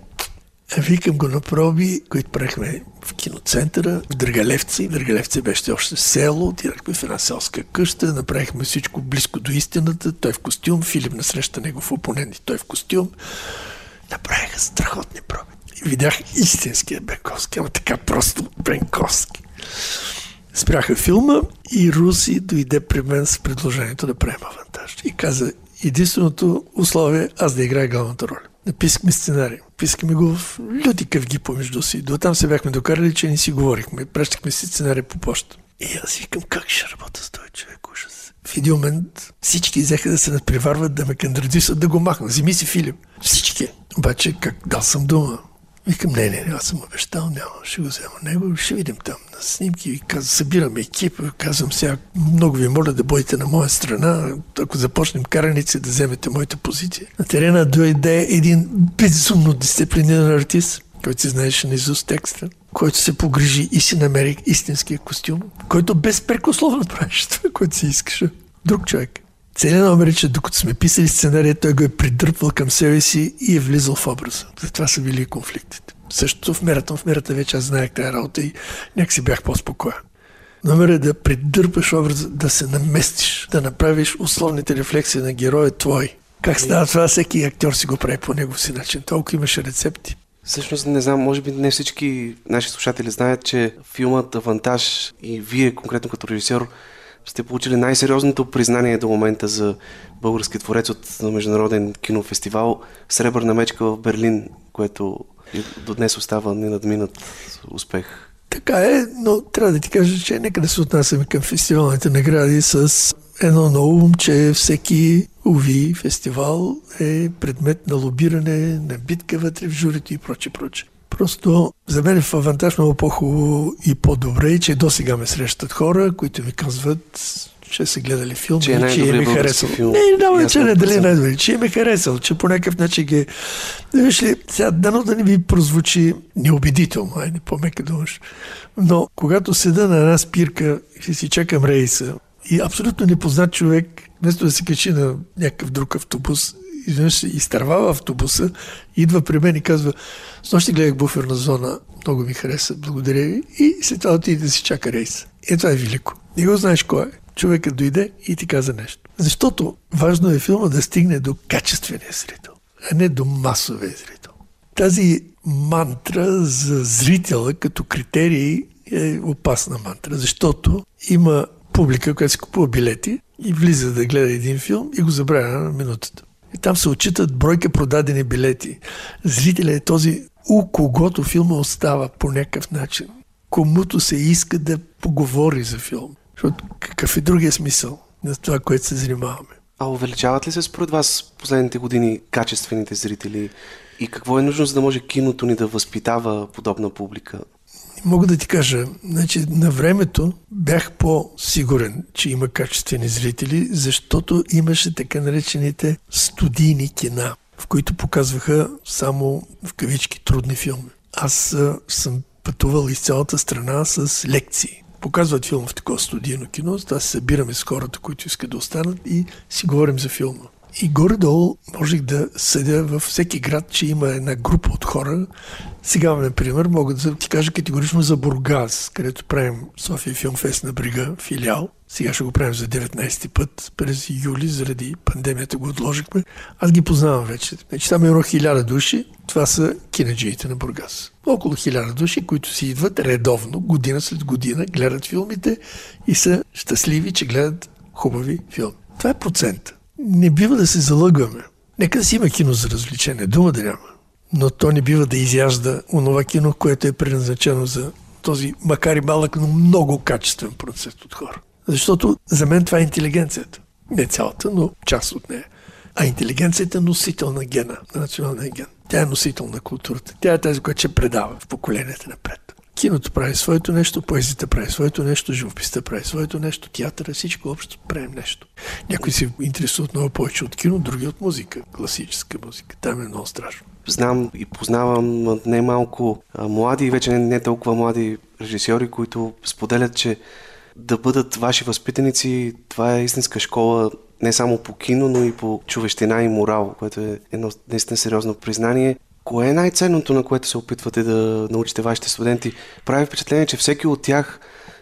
А викам го на проби, които правихме в киноцентъра, в Драгалевци. Драгалевци беше още село, отидахме в една селска къща, направихме всичко близко до истината. Той в костюм, Филип насреща негов опонент и той в костюм. Направиха страхотни проби видях истинския Бенковски, ама така просто Бенковски. Спряха филма и Руси дойде при мен с предложението да правим авантаж. И каза, единственото условие аз да играя главната роля. Написахме сценарий. Писахме го в люти къвги помежду си. До там се бяхме докарали, че не си говорихме. Пращахме си сценарий по почта. И аз викам, как ще работя с този човек? Ужас. В един момент всички взеха да се надпреварват, да ме кандидатисат, да го махна. Вземи си Филип. Всички. Обаче, как дал съм дума Викам, не, не, не, аз съм обещал, няма, ще го взема него, ще видим там на снимки. И казвам, събираме екип, казвам сега, много ви моля да бъдете на моя страна, ако започнем караници, да вземете моята позиция. На терена дойде един безумно дисциплиниран артист, който си знаеше наизуст текста, който се погрижи и си намери истинския костюм, който безпрекословно правеше това, което си искаше. Друг човек. Целият номер е, че докато сме писали сценария, той го е придърпвал към себе си и е влизал в образа. Затова са били конфликтите. Същото в мерата. В мерата вече аз знаех тази работа и някакси бях по-спокоен. Номер е да придърпаш образа, да се наместиш, да направиш условните рефлексии на героя твой. Как става това? Всеки актьор си го прави по негов си начин. Толкова имаше рецепти. Всъщност не знам, може би не всички наши слушатели знаят, че филмът Авантаж и вие конкретно като режисьор сте получили най-сериозното признание до момента за български творец от Международен кинофестивал Сребърна мечка в Берлин, което до днес остава ненадминат успех. Така е, но трябва да ти кажа, че нека да се отнасяме към фестивалните награди с едно на ум, че всеки уви фестивал е предмет на лобиране, на битка вътре в журито и проче, проче. Просто за мен е в авантаж много по-хубаво и по-добре, че до сега ме срещат хора, които ми казват, че са гледали филм че е, че е ми харесал. Филм. Не, не, че не дали най-добре, че е ми харесал, че по някакъв начин ги... Виж ли, сега дано да не ви прозвучи неубедително, айде по-мека думаш. Но когато седа на една спирка и си чакам рейса и абсолютно непознат човек, вместо да се качи на някакъв друг автобус, изведнъж се изтървава автобуса, идва при мен и казва, с нощи гледах буферна зона, много ми хареса, благодаря ви. И след това отиде да си чака рейс. И това е велико. Не го знаеш кой е. Човекът дойде и ти каза нещо. Защото важно е филма да стигне до качествения зрител, а не до масовия зрител. Тази мантра за зрителя като критерий е опасна мантра, защото има публика, която си купува билети и влиза да гледа един филм и го забравя на минутата. И там се отчитат бройка продадени билети. Зрителя е този, у когото филма остава по някакъв начин. Комуто се иска да поговори за филм. Защото какъв е другия смисъл на това, което се занимаваме? А увеличават ли се според вас последните години качествените зрители? И какво е нужно, за да може киното ни да възпитава подобна публика? Мога да ти кажа, значи на времето бях по-сигурен, че има качествени зрители, защото имаше така наречените студийни кина, в които показваха само в кавички трудни филми. Аз съм пътувал из цялата страна с лекции. Показват филм в такова студийно кино, аз се събираме с хората, които искат да останат и си говорим за филма. И горе-долу можех да съдя във всеки град, че има една група от хора. Сега, например, мога да ти кажа категорично за Бургас, където правим София Филм Фест на Брига, филиал. Сега ще го правим за 19 път през юли, заради пандемията го отложихме. Аз ги познавам вече. Значи там има хиляда души. Това са кинаджиите на Бургас. Около хиляда души, които си идват редовно, година след година, гледат филмите и са щастливи, че гледат хубави филми. Това е процент не бива да се залъгваме. Нека да си има кино за развлечение, дума да няма. Но то не бива да изяжда онова кино, което е предназначено за този, макар и малък, но много качествен процес от хора. Защото за мен това е интелигенцията. Не цялата, но част от нея. А интелигенцията е носител на гена, на националния ген. Тя е носител на културата. Тя е тази, която ще предава в поколенията напред. Киното прави своето нещо, поезията прави своето нещо, живописта прави своето нещо, театъра, всичко общо правим нещо. Някои се интересуват много повече от кино, други от музика, класическа музика. Там е много страшно. Знам и познавам не малко млади и вече не, не толкова млади режисьори, които споделят, че да бъдат ваши възпитаници, това е истинска школа не само по кино, но и по човещина и морал, което е едно наистина сериозно признание. Кое е най-ценното, на което се опитвате да научите вашите студенти? Прави впечатление, че всеки от тях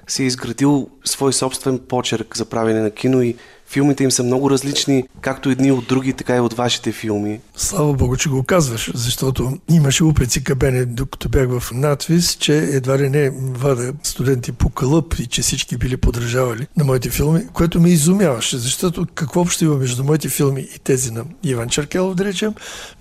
си е изградил свой собствен почерк за правене на кино и Филмите им са много различни, както едни от други, така и от вашите филми. Слава Богу, че го казваш, защото имаше упреци кабене, докато бях в надвис, че едва ли не вада студенти по кълъп и че всички били подражавали на моите филми, което ме изумяваше, защото какво общо има между моите филми и тези на Иван Черкелов, да речем,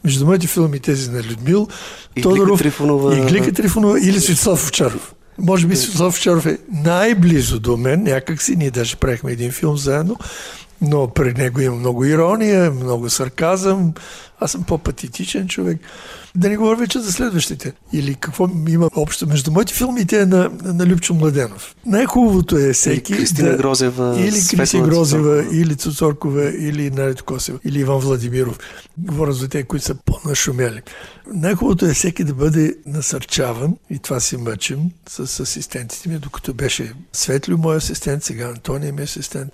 между моите филми и тези на Людмил, и Тодоров Трифонова, и Глика Трифонова или Светослав Овчаров. Може би Светослав Овчаров е най-близо до мен, някак си, ние даже правихме един филм заедно, но при него има много ирония, много сарказъм. Аз съм по-патетичен човек. Да не говоря вече за следващите. Или какво има общо между моите филми и те на, на Любчо Младенов. Най-хубавото е всеки... Или Кристина да, Грозева, Или Кристина Грозева, Цуцоркова. или Цуцоркова, или Нарето Косева, или Иван Владимиров. Говоря за те, които са по-нашумели. Най-хубавото е всеки да бъде насърчаван и това си мъчим с асистентите ми, докато беше Светлю мой асистент, сега Антония ми е асистент.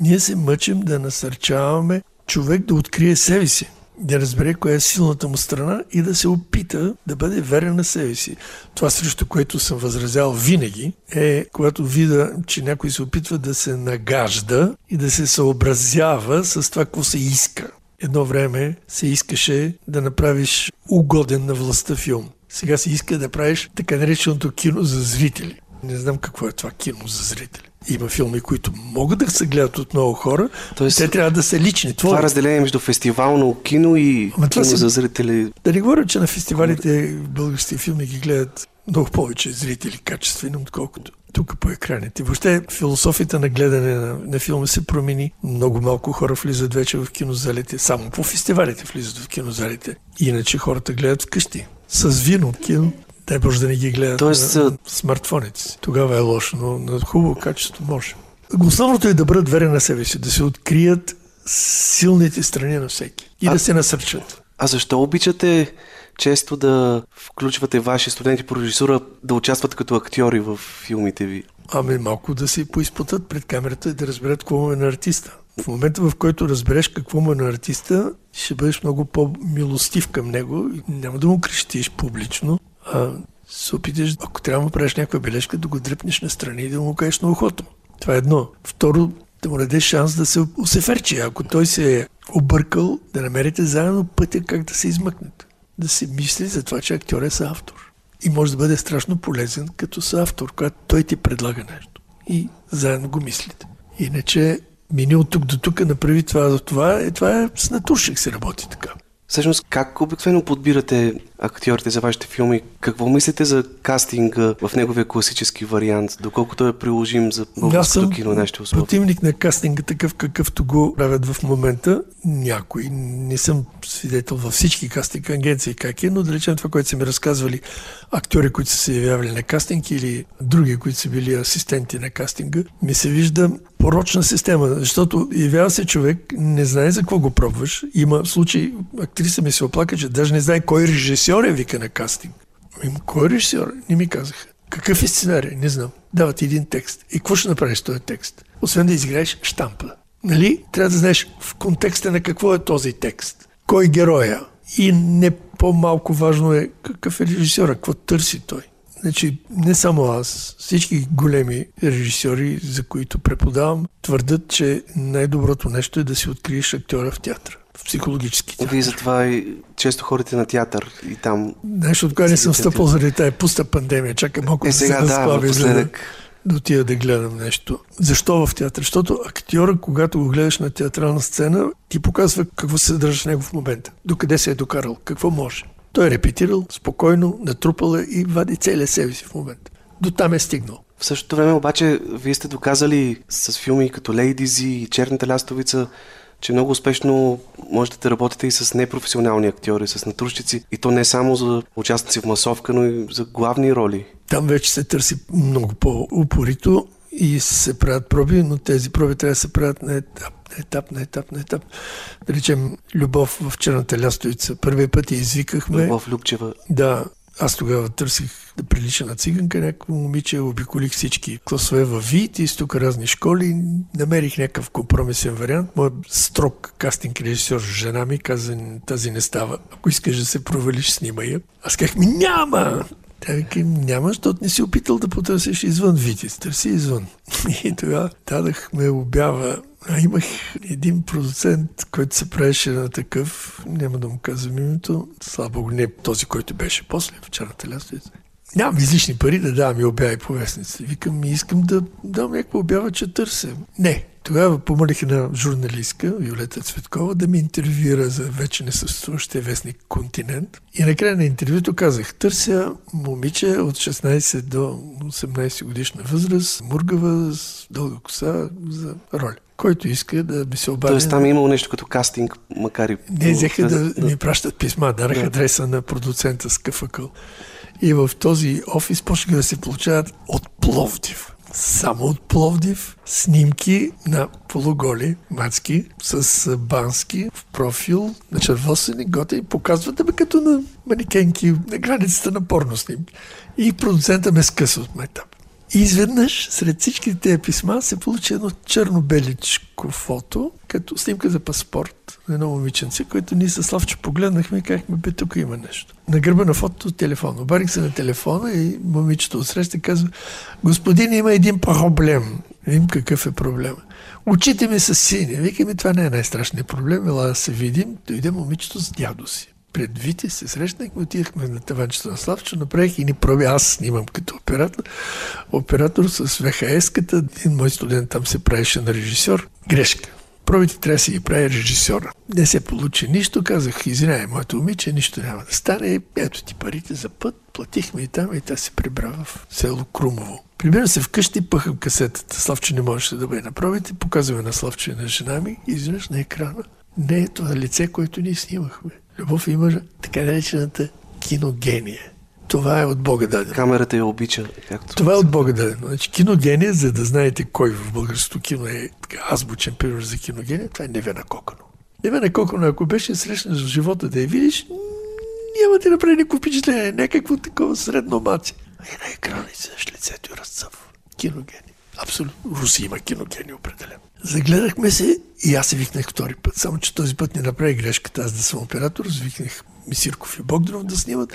Ние се мъчим да насърчаваме човек да открие себе си да разбере коя е силната му страна и да се опита да бъде верен на себе си. Това срещу което съм възразял винаги е когато видя, че някой се опитва да се нагажда и да се съобразява с това, какво се иска. Едно време се искаше да направиш угоден на властта филм. Сега се иска да правиш така нареченото кино за зрители. Не знам какво е това кино за зрители. Има филми, които могат да се гледат от много хора, Тоест, те трябва да са лични. Това Твои. разделение между фестивално кино и Ама това кино си- за зрители. Да не говоря, че на фестивалите българските филми ги гледат много повече зрители качествено, отколкото тук по екраните. Въобще философията на гледане на, на филма се промени. Много малко хора влизат вече в кинозалите. Само по фестивалите влизат в кинозалите. Иначе хората гледат вкъщи. С вино кино. Дай Боже да не ги гледат Тоест, на, смартфоните си. Тогава е лошо, но на хубаво качество може. Основното е да бъдат верени на себе си, да се открият силните страни на всеки и А- да се насърчат. А защо обичате често да включвате ваши студенти по режисура да участват като актьори в филмите ви? Ами малко да се поизпутат пред камерата и да разберат какво му е на артиста. В момента, в който разбереш какво му е на артиста, ще бъдеш много по-милостив към него и няма да му крещиш публично, а се опиташ, ако трябва да му правиш някаква бележка, да го дръпнеш на страни и да му кажеш на ухото. Това е едно. Второ, да му дадеш шанс да се усеферчи. Ако той се е объркал, да намерите заедно пътя как да се измъкнете. Да се мисли за това, че актьор е съавтор. И може да бъде страшно полезен като съавтор, когато той ти предлага нещо. И заедно го мислите. Иначе мини от тук до тук, направи това за това, е, това е с натуршик се работи така. Всъщност, как обикновено подбирате актьорите за вашите филми? Какво мислите за кастинга в неговия класически вариант? Доколко той е приложим за българското кино, нашите условия? противник на кастинга, такъв какъвто го правят в момента. Някой, не съм свидетел във всички кастинг агенции как е, но да речем това, което са ми разказвали актьори, които са се явявали на кастинг или други, които са били асистенти на кастинга, ми се вижда порочна система, защото явява се човек, не знае за какво го пробваш. Има случаи, актриса ми се оплака, че даже не знае кой режисьор е вика на кастинг. Ами, кой режисьор? Не ми казаха. Какъв е сценарий? Не знам. Дават един текст. И какво ще направиш този текст? Освен да изиграеш штампа. Нали? Трябва да знаеш в контекста на какво е този текст. Кой е героя? И не по-малко важно е какъв е режисьора, какво търси той. Значи, не само аз, всички големи режисьори, за които преподавам, твърдят, че най-доброто нещо е да си откриеш актьора в театъра, в психологически театър. Вие затова и често ходите на театър и там... Нещо от не съм стъпал заради тая пуста пандемия. Чакай малко Е, да се сега за да, напоследък. да отида да гледам нещо. Защо в театър? Защото актьора, когато го гледаш на театрална сцена, ти показва какво се съдържа в него в момента. Докъде се е докарал, какво може. Той е репетирал, спокойно, натрупал е и вади целия себе си в момента. До там е стигнал. В същото време обаче вие сте доказали с филми като Лейдизи и Черната лястовица, че много успешно можете да работите и с непрофесионални актьори, с натрущици. И то не само за участници в масовка, но и за главни роли. Там вече се търси много по-упорито и се правят проби, но тези проби трябва да се правят на етап, на етап, на етап, на етап. Да речем, Любов в Черната лястовица. Първият път я извикахме. Любов Любчева. Да, аз тогава търсих да прилича на циганка, някакво момиче, обиколих всички класове във ВИТ, из тук разни школи, намерих някакъв компромисен вариант. Моят строг кастинг режисьор, жена ми, каза, тази не става. Ако искаш да се провалиш, снимай я. Аз казах ми, няма! Тя вика, няма, защото не си опитал да потърсиш извън Витис. Търси извън. *laughs* И тогава дадахме обява. А имах един продуцент, който се правеше на такъв, няма да му казвам името, слава богу, не този, който беше после в черната лястовица. Нямам излишни пари да давам и обяви по вестници. Викам, искам да дам някаква обява, че търся. Не, Тогава помолих една журналистка, Виолета Цветкова, да ми интервюира за вече несъществуващия вестник Континент. И накрая на интервюто казах, търся момиче от 16 до 18 годишна възраст, мургава, с дълга коса за роля който иска да ми се обади. Тоест там е имало нещо като кастинг, макар и... Не, взеха да, да ми пращат писма, дараха да. адреса на продуцента с КФК. И в този офис почнаха да се получават от Пловдив само от Пловдив, снимки на полуголи мацки с бански в профил, на червосени готи и показват да като на манекенки на границата на порно снимки. И продуцента ме скъса от майтап. И изведнъж, сред всички тези писма, се получи едно черно-беличко фото, като снимка за паспорт на едно момиченце, което ние с Славчо погледнахме и казахме, бе, тук има нещо. На гърба на фото телефон. Обарих се на телефона и момичето отсреща казва, господин, има един проблем. Вим какъв е проблема. Очите ми са сини. Викаме, това не е най-страшният проблем. Ела да се видим. Дойде момичето с дядо си пред Вите се срещнахме, отидахме на таванчето на Славчо, направих и ни проби. Аз снимам като оператор. Оператор с ВХС-ката. Един мой студент там се правеше на режисьор. Грешка. Пробите трябва да си ги прави режисьора. Не се получи нищо. Казах, извинявай, моето момиче, нищо няма да стане. Ето ти парите за път. Платихме и там и тя се прибра в село Крумово. Прибира се вкъщи, пъхам касетата. Славче не можеше да бъде на пробите. Показваме на Славче на жена ми. Изведнъж на екрана не е това лице, което ние снимахме. Любов има така наречената киногения. Това е от Бога дадено. Камерата я обича. Както... Това е от Бога дадено. Значи, киногения, за да знаете кой в българското кино е така, азбучен пример за киногения, това е Невена Кокано. Невена Кокано, ако беше срещнеш в живота да я видиш, няма да направи никакво впечатление. Някакво такова средно маци. И на екрана и лицето и разцъв. Киногения. Абсолютно. Руси има киногени определено. Загледахме се и аз се викнах втори път. Само, че този път не направи грешката аз да съм оператор. Звикнах Мисирков и Богданов да снимат.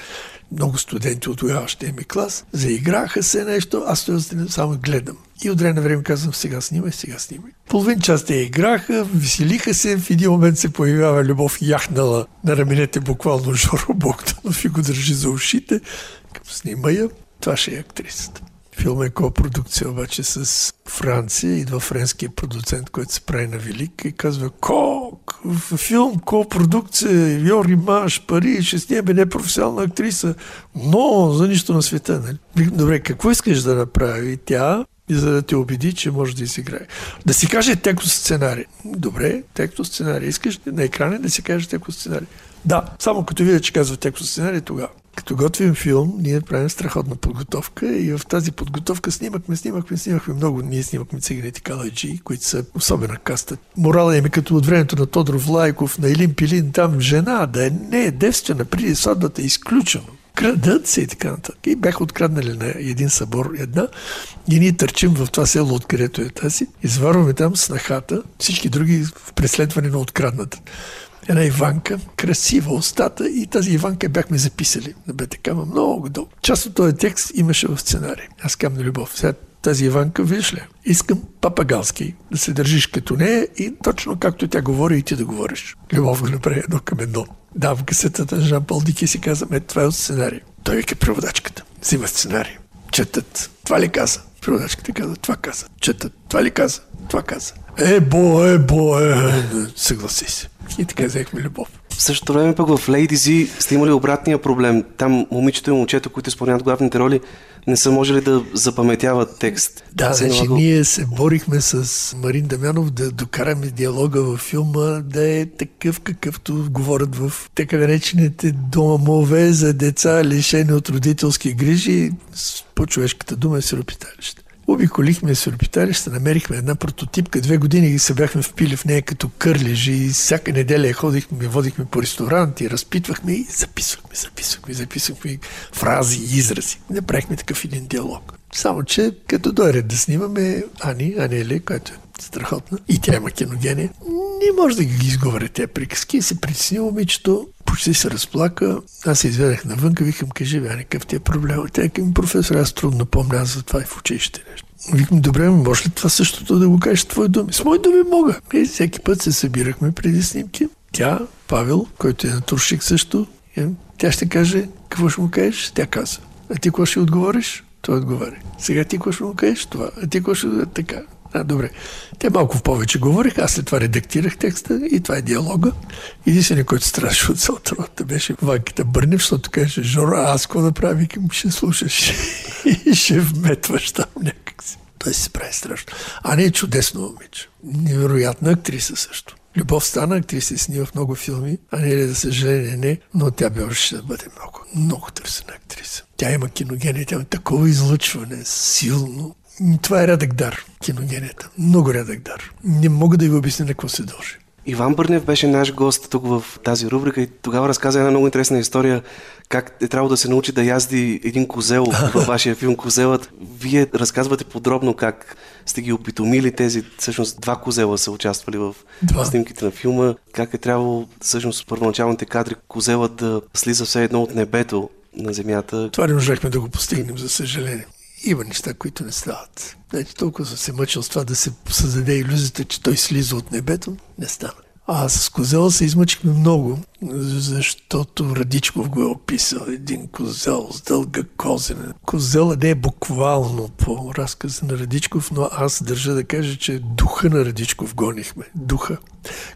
Много студенти от тогавашния ми клас. Заиграха се нещо, аз стоя само гледам. И от време на време казвам, сега снимай, сега снимай. Половин час те играха, веселиха се, в един момент се появява Любов яхнала на раменете буквално Жоро Богданов и го държи за ушите. Към снимай я, това ще е актрисата. Филм е копродукция обаче с Франция. Идва френския продуцент, който се прави на велик и казва Кок, в филм копродукция, Йори Маш, Пари, ще сниме непрофесионална актриса. Но за нищо на света. Нали? Добре, какво искаш да направи тя? и за да те убеди, че може да изиграе. Да си каже текто сценарий. Добре, текто сценарий. Искаш на екрана да си каже текто сценарий. Да, само като видя, че казва текто сценарий, тогава. Като готвим филм, ние правим страхотна подготовка и в тази подготовка снимахме, снимахме, снимахме много. Ние снимахме циганите Калайджи, които са особена каста. Морала им е като от времето на Тодоров Лайков, на Илин Пилин, там жена да е не е девствена преди сватбата е изключено. Крадат се и така нататък. И бяха откраднали на един събор една и ние търчим в това село, откъдето е тази. Изварваме там снахата, всички други в преследване на открадната една Иванка, красива устата и тази Иванка бяхме записали на БТК, но много дълго. Част от този текст имаше в сценарий. Аз казвам на Любов. Сега тази Иванка, виж ли, искам папагалски да се държиш като нея и точно както тя говори и ти да говориш. Любов го направи едно към едно. Да, в касетата на Жан Пол Дики си каза, е, това е от сценарий. Той вика преводачката. Взима сценарий. Четат. Това ли каза? Преводачката каза, това каза. Четат. Това ли каза? Това каза. Е, бо, е, бо, е. Съгласи се. И така взехме любов. В същото време пък в Lady Z сте имали обратния проблем. Там момичето и момчето, които изпълняват главните роли, не са можели да запаметяват текст. Да, значи много... ние се борихме с Марин Дамянов да докараме диалога във филма да е такъв, какъвто говорят в така наречените домове за деца, лишени от родителски грижи. По човешката дума е сиропиталище. Обиколихме сюрпиталища, намерихме една прототипка. Две години ги се бяхме впили в нея като кърлежи и всяка неделя ходихме, водихме по ресторанти, разпитвахме и записвахме, записвахме, записвахме фрази и изрази. Направихме такъв един диалог. Само, че като дойде да снимаме Ани, Анели, която е страхотна, и тя има киногения, не може да ги изговаря тези приказки. се притесни момичето, почти се разплака. Аз се изведах навънка, викам, кажи, бе, какъв ти е проблем? Тя към професор, аз трудно помня аз за това и в училище нещо. Викам, добре, може ли това същото да го кажеш твои думи? С мои думи мога. И всеки път се събирахме преди снимки. Тя, Павел, който е натуршик също, е, тя ще каже, какво ще му кажеш? Тя казва. А ти какво ще отговориш? Той отговаря. Сега ти какво ще му кажеш? Това. А ти какво ще... Така. А, добре. Те малко повече говориха, аз след това редактирах текста и това е диалога. Единственият, който страдаше от цялата работа беше Ванката Бърнев, защото каже, Жоро, аз какво да правя? Викам, ще слушаш *laughs* и ще вметваш там някакси. Той се прави страшно. А не е чудесно момиче. Невероятна актриса също. Любов стана актриса и снима в много филми, а не ли, за съжаление, не, но тя беше да бъде много, много търсена актриса. Тя има киногения, тя има такова излъчване, силно. Това е рядък дар, киногенията. Много рядък дар. Не мога да ви обясня на какво се дължи. Иван Бърнев беше наш гост тук в тази рубрика и тогава разказа една много интересна история как е трябвало да се научи да язди един козел *laughs* във вашия филм Козелът. Вие разказвате подробно как сте ги опитомили тези, всъщност два козела са участвали в Два. снимките на филма, как е трябвало всъщност в първоначалните кадри Козелът да слиза все едно от небето на земята. Това не можахме да го постигнем, за съжаление. Има неща, които не стават. Значи, толкова съм се мъчил с това да се създаде иллюзията, че той слиза от небето, не стана. А с козела се измъчихме много, защото Радичков го е описал. Един козел с дълга козена. Козела не е буквално по разказа на Радичков, но аз държа да кажа, че духа на Радичков гонихме. Духа,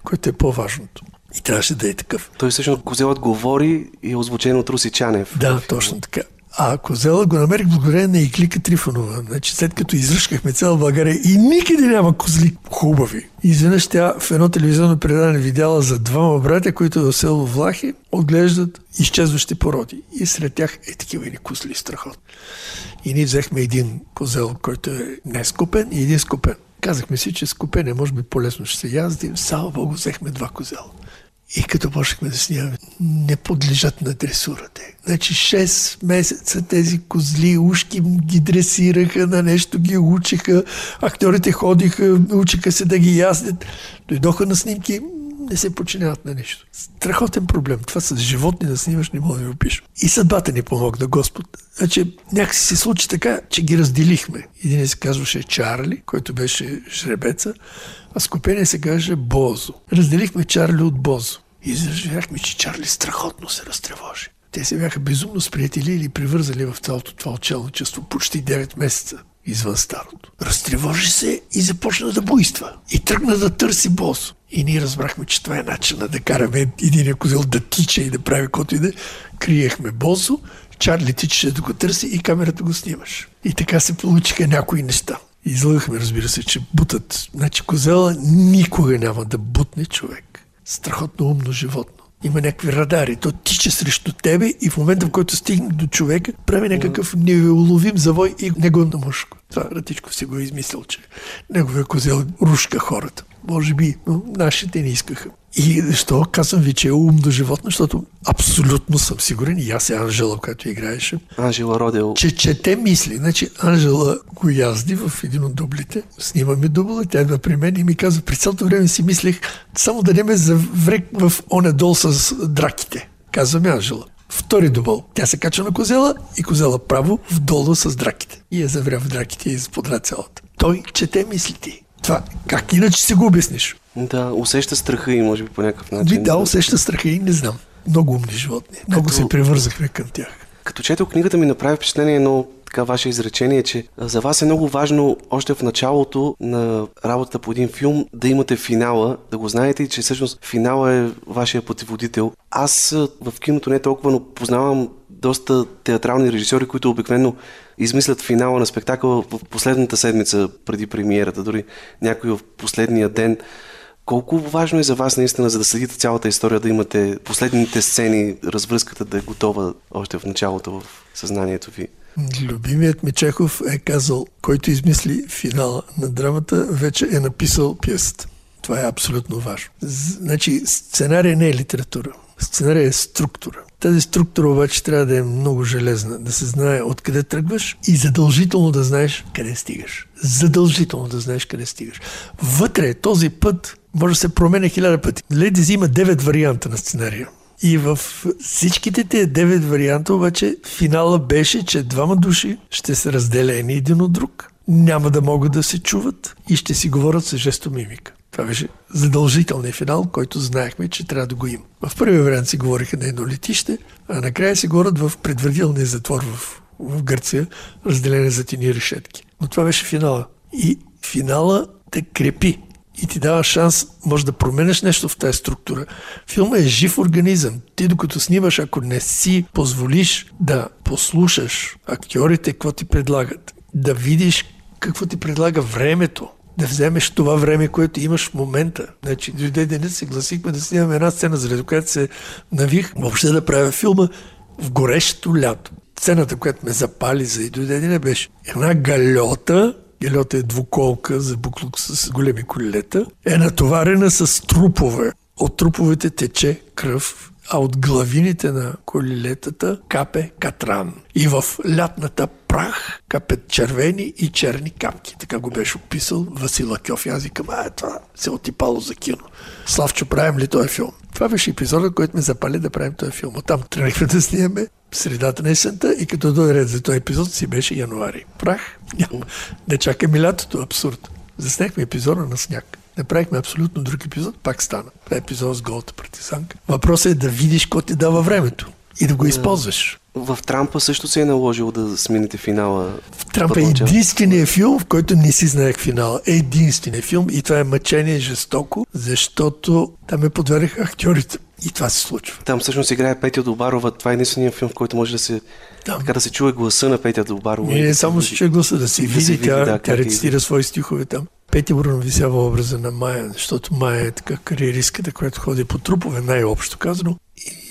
което е по-важното. И трябваше да е такъв. Той всъщност Козелът говори и е озвучен от Руси Чанев. Да, точно така. А Козела го намерих благодарение на Иглика Трифонова. Значи след като изръшкахме цяла България и никъде няма козли хубави. И изведнъж тя в едно телевизионно предаване видяла за двама братя, които в село Влахи отглеждат изчезващи породи. И сред тях е такива едни козли страхот. И ние взехме един козел, който е не скупен и един скупен. Казахме си, че скупен е, може би по-лесно ще се яздим. Слава Богу, взехме два козела. И като почнахме да снимаме, не подлежат на дресурата. Значи 6 месеца тези козли, ушки ги дресираха, на нещо ги учиха, актьорите ходиха, учиха се да ги яздят. Дойдоха на снимки, не се подчиняват на нищо. Страхотен проблем. Това с животни да снимаш не мога да ви опиша. И съдбата ни помогна, Господ. Значи, някакси се случи така, че ги разделихме. Един се казваше Чарли, който беше жребеца, а скопение се каже Бозо. Разделихме Чарли от Бозо. И заживяхме, че Чарли страхотно се разтревожи. Те се бяха безумно сприятели или привързали в цялото това отчелничество почти 9 месеца извън старото. Разтревожи се и започна да буйства. И тръгна да търси босо. И ние разбрахме, че това е начинът да караме един козел да тича и да прави каквото и да. Криехме босо, Чарли тичаше да го търси и камерата го снимаш. И така се получиха някои неща. Излъгахме, разбира се, че бутат. Значи козела никога няма да бутне човек. Страхотно умно животно. Има някакви радари. То тича срещу тебе и в момента, в който стигне до човека, прави някакъв неуловим завой и него на мъжко. Това Ратичков си го е измислил, че неговия козел рушка хората. Може би, но нашите не искаха. И защо казвам ви, че е умно животно, защото абсолютно съм сигурен, и аз и Анжела, която играеше, Анжела Родел. че чете мисли. Значи Анжела го язди в един от дублите, снимаме дубла, тя идва при мен и ми казва, при цялото време си мислех, само да не ме заврек в оня дол с драките. Казва ми Анжела. Втори дубъл. Тя се качва на козела и козела право в долу с драките. И я завря в драките и изподра цялата. Той чете мислите. Това как иначе си го обясниш? Да, усеща страха и може би по някакъв Би начин. да, усеща страха и не знам. Много умни животни. Много Като- се привързахме към тях. Като чето книгата ми направи впечатление едно така ваше изречение, че за вас е много важно още в началото на работата по един филм да имате финала, да го знаете и че всъщност финала е вашия пътеводител. Аз в киното не толкова, но познавам доста театрални режисьори, които обикновено измислят финала на спектакъл в последната седмица преди премиерата, дори някой в последния ден. Колко важно е за вас наистина, за да следите цялата история, да имате последните сцени, развръзката да е готова още в началото в съзнанието ви? Любимият ми Чехов е казал, който измисли финала на драмата, вече е написал пиесата. Това е абсолютно важно. Значи, сценария не е литература. Сценария е структура. Тази структура обаче трябва да е много железна, да се знае откъде тръгваш и задължително да знаеш къде стигаш. Задължително да знаеш къде стигаш. Вътре този път може да се променя хиляда пъти. Ледизи има 9 варианта на сценария. И в всичките тези девет варианта обаче финала беше, че двама души ще се разделени един от друг, няма да могат да се чуват и ще си говорят с жестомимика. Това беше задължителният финал, който знаехме, че трябва да го има. В първия вариант си говориха на едно летище, а накрая си говорят в предварителния затвор в, в Гърция, разделени за тини решетки. Но това беше финала. И финала те крепи и ти дава шанс, може да променеш нещо в тази структура. Филма е жив организъм. Ти докато снимаш, ако не си позволиш да послушаш актьорите, какво ти предлагат, да видиш какво ти предлага времето, да вземеш това време, което имаш в момента. Значи, дойде денят, се гласихме да снимаме една сцена, заради която се навих въобще да правя филма в горещото лято. Сцената, която ме запали за и дойде деня беше една галета, галета е двуколка за буклук с големи колелета, е натоварена с трупове. От труповете тече кръв а от главините на колилетата капе катран. И в лятната прах капят червени и черни капки. Така го беше описал Васил Акьов. И аз викам, а, това се отипало за кино. Славчо, правим ли този филм? Това беше епизодът, който ме запали да правим този филм. Оттам тръгнахме да снимаме средата на есента и като дойде ред за този епизод си беше януари. Прах, няма. Не чакаме лятото, абсурд. Заснехме епизода на сняг. Направихме абсолютно друг епизод, пак стана. Това е епизод с голата партизанка. Въпросът е да видиш какво ти дава времето и да го използваш. В Трампа също се е наложило да смените финала. В Трампа е единственият филм, в който не си знаех финала. Е единственият филм и това е мъчение жестоко, защото там ме подведеха актьорите. И това се случва. Там всъщност играе Петя Добарова. Това е единственият филм, в който може да се там. така да се чуе гласа на Петя Добарова. Не, не само се чуе гласа, да се да види. Види тя, да, тя рецитира свои стихове там. Пети Брун висява образа на Майя, защото Майя е така кариеристката, която ходи по трупове, най-общо казано.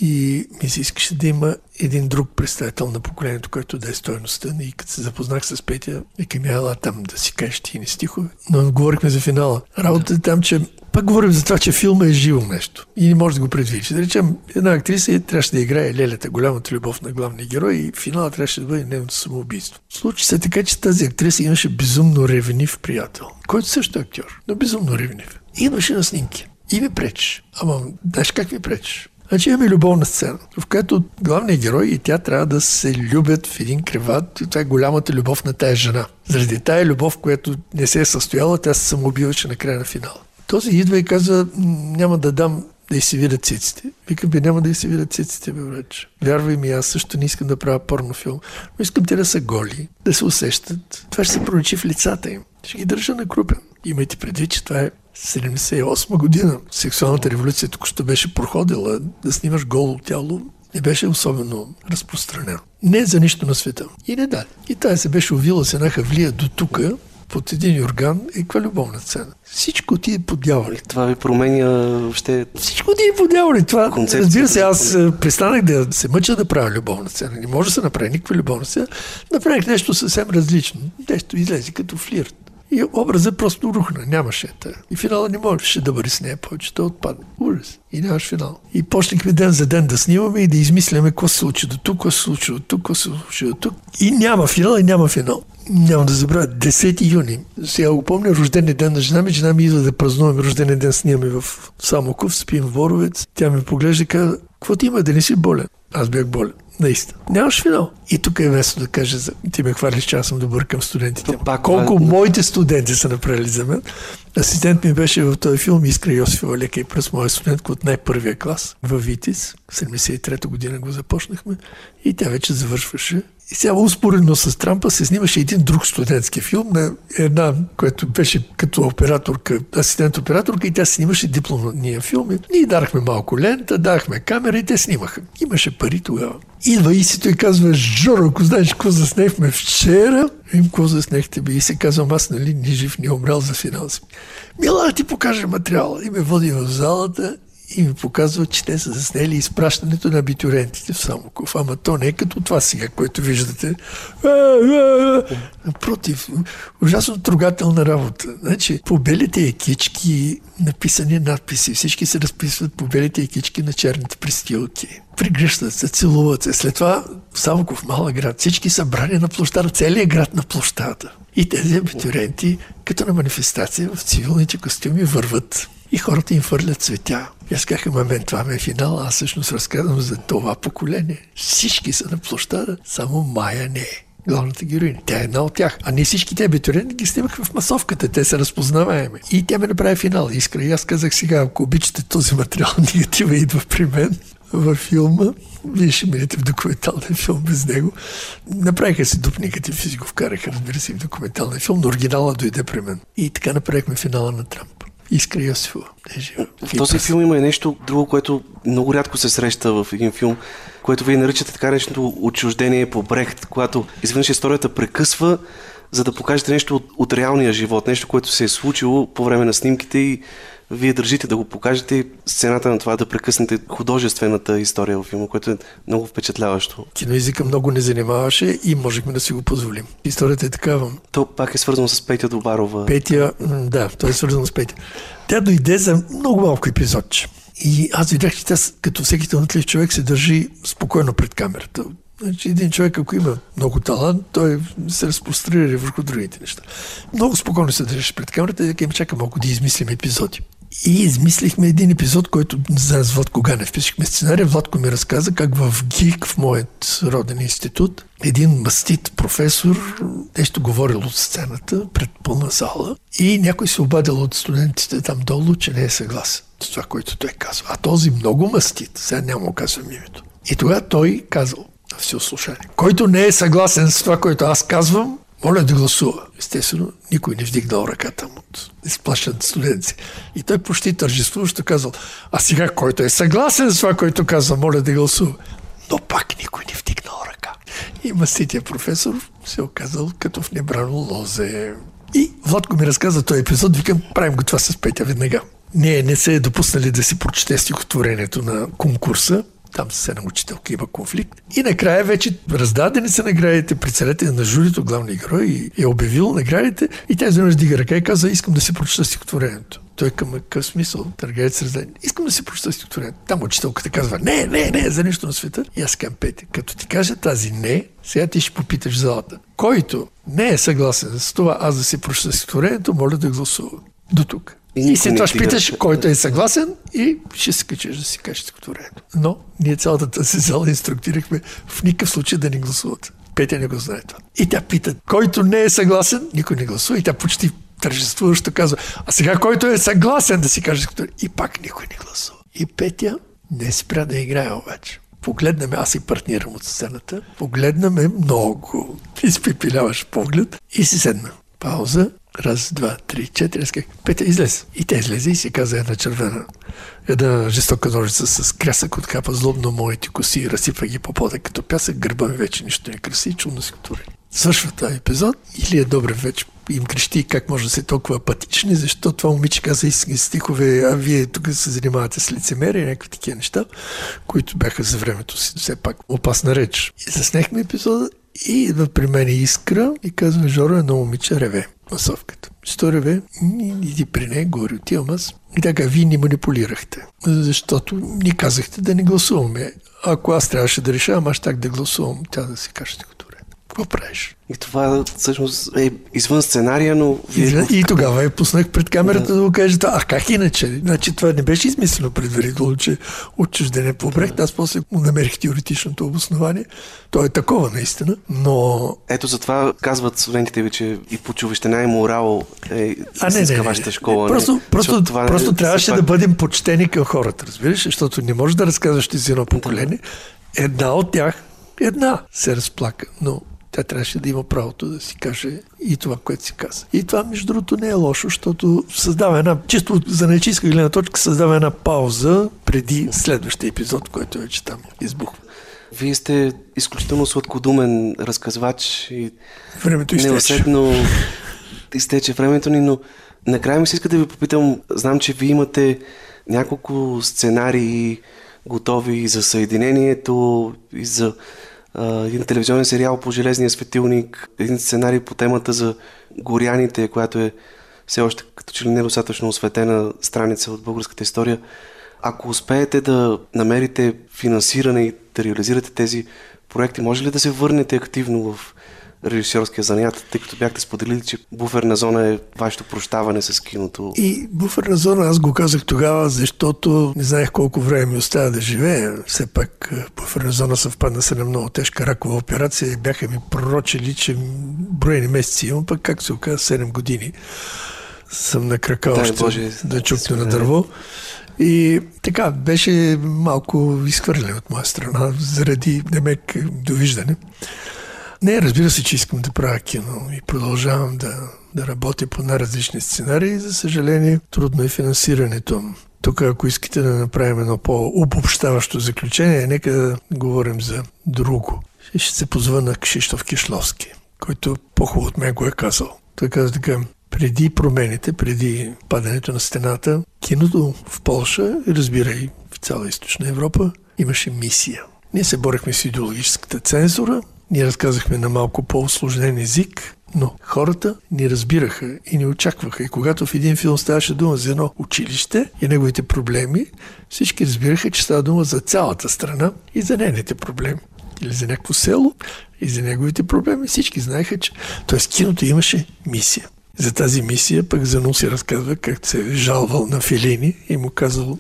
И ми се искаше да има един друг представител на поколението, който да е стойността. И като се запознах с Петя, викам я ела там да си кажеш ти не стихове. Но говорихме за финала. Работата е там, че пак говорим за това, че филма е живо нещо и не може да го предвидиш. Да речем, една актриса трябваше да играе Лелята, голямата любов на главния герой и финала трябваше да бъде нейното самоубийство. Случи се така, че тази актриса имаше безумно ревнив приятел, който също е актьор, но безумно ревнив. И идваше на снимки. И ми пречиш. Ама, знаеш как ми пречиш? Значи имаме любовна сцена, в която главният герой и тя трябва да се любят в един креват. И това е голямата любов на тая жена. Заради тая любов, която не се е състояла, тя се самоубиваше на края на финала. Този идва и казва, няма да дам да й се видят циците. Викам, бе, няма да й се видят циците, бе, врач. Вярвай ми, аз също не искам да правя порнофилм. Но искам те да са голи, да се усещат. Това ще се проличи в лицата им. Ще ги държа на крупен. Имайте предвид, че това е 78 година. Сексуалната революция тук що беше проходила. Да снимаш голо тяло не беше особено разпространено. Не за нищо на света. И не да. И тая се беше увила с една хавлия до тука, под един орган и каква любовна сцена. Всичко ти е по дяволи. Това ви променя въобще... Всичко ти е по дяволи. Това, разбира се, аз е, престанах да се мъча да правя любовна сцена. Не може да се направи никаква любовна сцена. Направих нещо съвсем различно. Нещо излезе като флирт. И образът просто рухна, нямаше. Та. И финала не можеше да бъде с нея повече, той отпадна. Ужас. И нямаш финал. И почнахме ден за ден да снимаме и да измисляме какво се случи до тук, какво се случи до тук, какво се случи до тук. И няма финал, и няма финал. Няма да забравя, 10 юни. Сега го помня, рожден ден на жена ми. Жена ми идва да празнуваме рожден ден, снимаме в Самоков, спим в Боровец. Тя ми поглежда и казва, какво ти има, да не си болен? Аз бях болен. Наистина. Нямаш финал. И тук е вместо да кажа, ти ме хвалиш, че аз съм добър към студентите. Пак, Колко това... моите студенти са направили за мен. Асистент ми беше в този филм Искра Йосифова Лека и през моя студентка от най-първия клас в Витис. 73-та година го започнахме и тя вече завършваше и сега успоредно с Трампа се снимаше един друг студентски филм на една, която беше като операторка, асистент операторка и тя снимаше дипломния филм. Ние дарахме малко лента, дахме камера и те снимаха. Имаше пари тогава. Идва и казва, Жоро, ако знаеш какво заснехме вчера, им какво заснехте би. И се казвам, аз нали ни жив, ни умрял за финанси. Мила, ти покажа материала. И ме води в залата и ми показва, че те са заснели изпращането на абитурентите в Самоков. Ама то не е като това сега, което виждате. Напротив, ужасно трогателна работа. Значи, по белите екички написани надписи. Всички се разписват по белите екички на черните пристилки. Пригръщат се, целуват се. След това Самоков, малък град, всички събрани на площада, целият град на площада. И тези абитуренти, като на манифестация в цивилните костюми, върват и хората им фърлят цветя. И аз казах, мен това ме е финал, аз всъщност разказвам за това поколение. Всички са на площада, само Майя не е главната героиня. Тя е една от тях. А не всички те абитуриенти ги снимаха в масовката. Те са разпознаваеми. И тя ме направи финал. Искра. И аз казах сега, ако обичате този материал, *laughs* негатива идва при мен. във филма. Вие ще минете в документалния филм без него. Направиха си дуп и си го вкараха, разбира се, в документалния филм, но оригинала дойде при мен. И така направихме финала на Трамп. Искра Йосифова. Е. В този филм има и нещо друго, което много рядко се среща в един филм, което вие наричате така нещо отчуждение по Брехт, когато изведнъж историята прекъсва, за да покажете нещо от, от реалния живот, нещо, което се е случило по време на снимките и вие държите да го покажете сцената на това да прекъснете художествената история в филма, което е много впечатляващо. Киноязика много не занимаваше и можехме да си го позволим. Историята е такава. То пак е свързано с Петя Добарова. Петя, да, то е свързано с Петя. Тя дойде за много малко епизодче. И аз видях, че тя като всеки талантлив човек се държи спокойно пред камерата. Значи един човек, ако има много талант, той се разпространира върху другите неща. Много спокойно се държиш пред камерата и да чака малко да измислим епизоди. И измислихме един епизод, който за Владко Ганев пишехме сценария. Владко ми разказа как в ГИК, в моят роден институт, един мастит професор нещо говорил от сцената пред пълна зала и някой се обадил от студентите там долу, че не е съгласен с това, което той казва. А този много мастит, сега няма казвам името. И тогава той казал на всеослушание, който не е съгласен с това, което аз казвам, моля да гласува. Естествено, никой не вдигнал ръката му от изплашените студенти. И той почти тържествуващо казал, а сега който е съгласен с това, което казва, моля да гласува. Но пак никой не вдигнал ръка. И мастития професор се оказал като в небрано лозе. И Владко ми разказа този епизод, викам, правим го това с Петя веднага. Не, не се е допуснали да си прочете стихотворението на конкурса, там с една учителка има конфликт. И накрая вече раздадени са наградите, председателя на журито, главния герой, е обявил наградите и тя изведнъж дига ръка и каза, искам да си прочета стихотворението. Той към какъв смисъл? Търговец раздаден. Искам да си прочета стихотворението. Там учителката казва, не, не, не, за нищо на света. И аз към Пете, като ти кажа тази не, сега ти ще попиташ залата. Който не е съгласен с това аз да си прочета стихотворението, моля да гласува. До тук. И, и след това ще питаш, който е съгласен и ще се качеш да си кажеш стихотворението. Но ние цялата тази зала инструктирахме в никакъв случай да не гласуват. Петя не го знае това. И тя пита, който не е съгласен, никой не гласува. И тя почти тържествуващо казва, а сега който е съгласен да си каже стихотворението. И пак никой не гласува. И Петя не спря да играе обаче. Погледна ме, аз и партнирам от сцената, погледна ме много, изпипиляваш поглед и си седна. Пауза Раз, два, три, четири. Аз Петя, излез. И тя излезе и си каза една червена. Една жестока ножица с крясък откапа злобно моите коси и разсипва ги по пода като пясък. Гърба ми вече нищо не краси и чудно си отвори. Свършва този епизод или е добре вече им крещи как може да се толкова апатични, защото това момиче каза истински стихове, а вие тук се занимавате с лицемерие и някакви такива неща, които бяха за времето си все пак опасна реч. И заснехме епизода и идва при мен Искра и казва, Жоро, едно момиче реве масовката. Що реве? Иди при нея, говори, отивам аз. И така, вие ни манипулирахте, защото ни казахте да не гласуваме. Ако аз трябваше да решавам, аз так да гласувам, тя да си каже какво правиш? И това всъщност е извън сценария, но... Вие... И, и тогава я пуснах пред камерата да, да го кажете, а как иначе? Значи това не беше измислено предварително, че отчуждение по проект. Аз после му намерих теоретичното обоснование. То е такова наистина, но... Ето затова казват студентите ви, че и по човещина и морал е а, не, не, вашата школа. Просто, не, просто, това просто е, трябваше пак... да бъдем почтени към хората, разбираш? Защото не можеш да разказваш ти за едно поколение. Една от тях, една се разплака, но тя трябваше да има правото да си каже и това, което си каза. И това, между другото, не е лошо, защото създава една, чисто за нечистка гледна точка, създава една пауза преди следващия епизод, който вече там избухва. Вие сте изключително сладкодумен разказвач и времето изтече. Неусетно изтече времето ни, но накрая ми се иска да ви попитам, знам, че вие имате няколко сценарии готови за съединението и за един телевизионен сериал по Железния светилник, един сценарий по темата за горяните, която е все още като че ли недостатъчно осветена страница от българската история. Ако успеете да намерите финансиране и да реализирате тези проекти, може ли да се върнете активно в режисьорския занят, тъй като бяхте споделили, че буферна зона е вашето прощаване с киното. И буферна зона аз го казах тогава, защото не знаех колко време ми остава да живея. Все пак е, буферна зона съвпадна с една много тежка ракова операция и бяха ми пророчили, че броени месеци имам, пък как се оказа 7 години съм на крака Дай още Боже, да чукна на дърво. И така, беше малко изхвърлен от моя страна, заради демек довиждане. Не, разбира се, че искам да правя кино и продължавам да, да работя по най-различни сценарии. За съжаление, трудно е финансирането. Тук, ако искате да направим едно по-обобщаващо заключение, нека да говорим за друго. Ще се позва на Кшиштоф Кишловски, който по-хубаво от мен го е казал. Той каза така, преди промените, преди падането на стената, киното в Польша, разбира и в цяла източна Европа, имаше мисия. Ние се борехме с идеологическата цензура, ние разказахме на малко по-осложнен език, но хората ни разбираха и ни очакваха. И когато в един филм ставаше дума за едно училище и неговите проблеми, всички разбираха, че става дума за цялата страна и за нейните проблеми. Или за някакво село и за неговите проблеми. Всички знаеха, че... Тоест киното имаше мисия. За тази мисия пък Занул си разказва как се е жалвал на Филини и му казал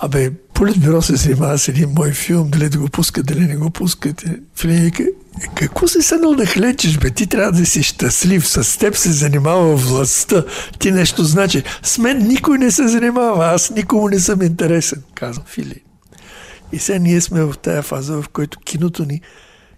Абе, Политбюро се занимава с един мой филм, дали да го пускат, дали не го пускате. Филини какво си седнал да хлечеш, бе? Ти трябва да си щастлив. С теб се занимава властта. Ти нещо значи. С мен никой не се занимава. Аз никому не съм интересен, казва Фили. И сега ние сме в тая фаза, в която киното ни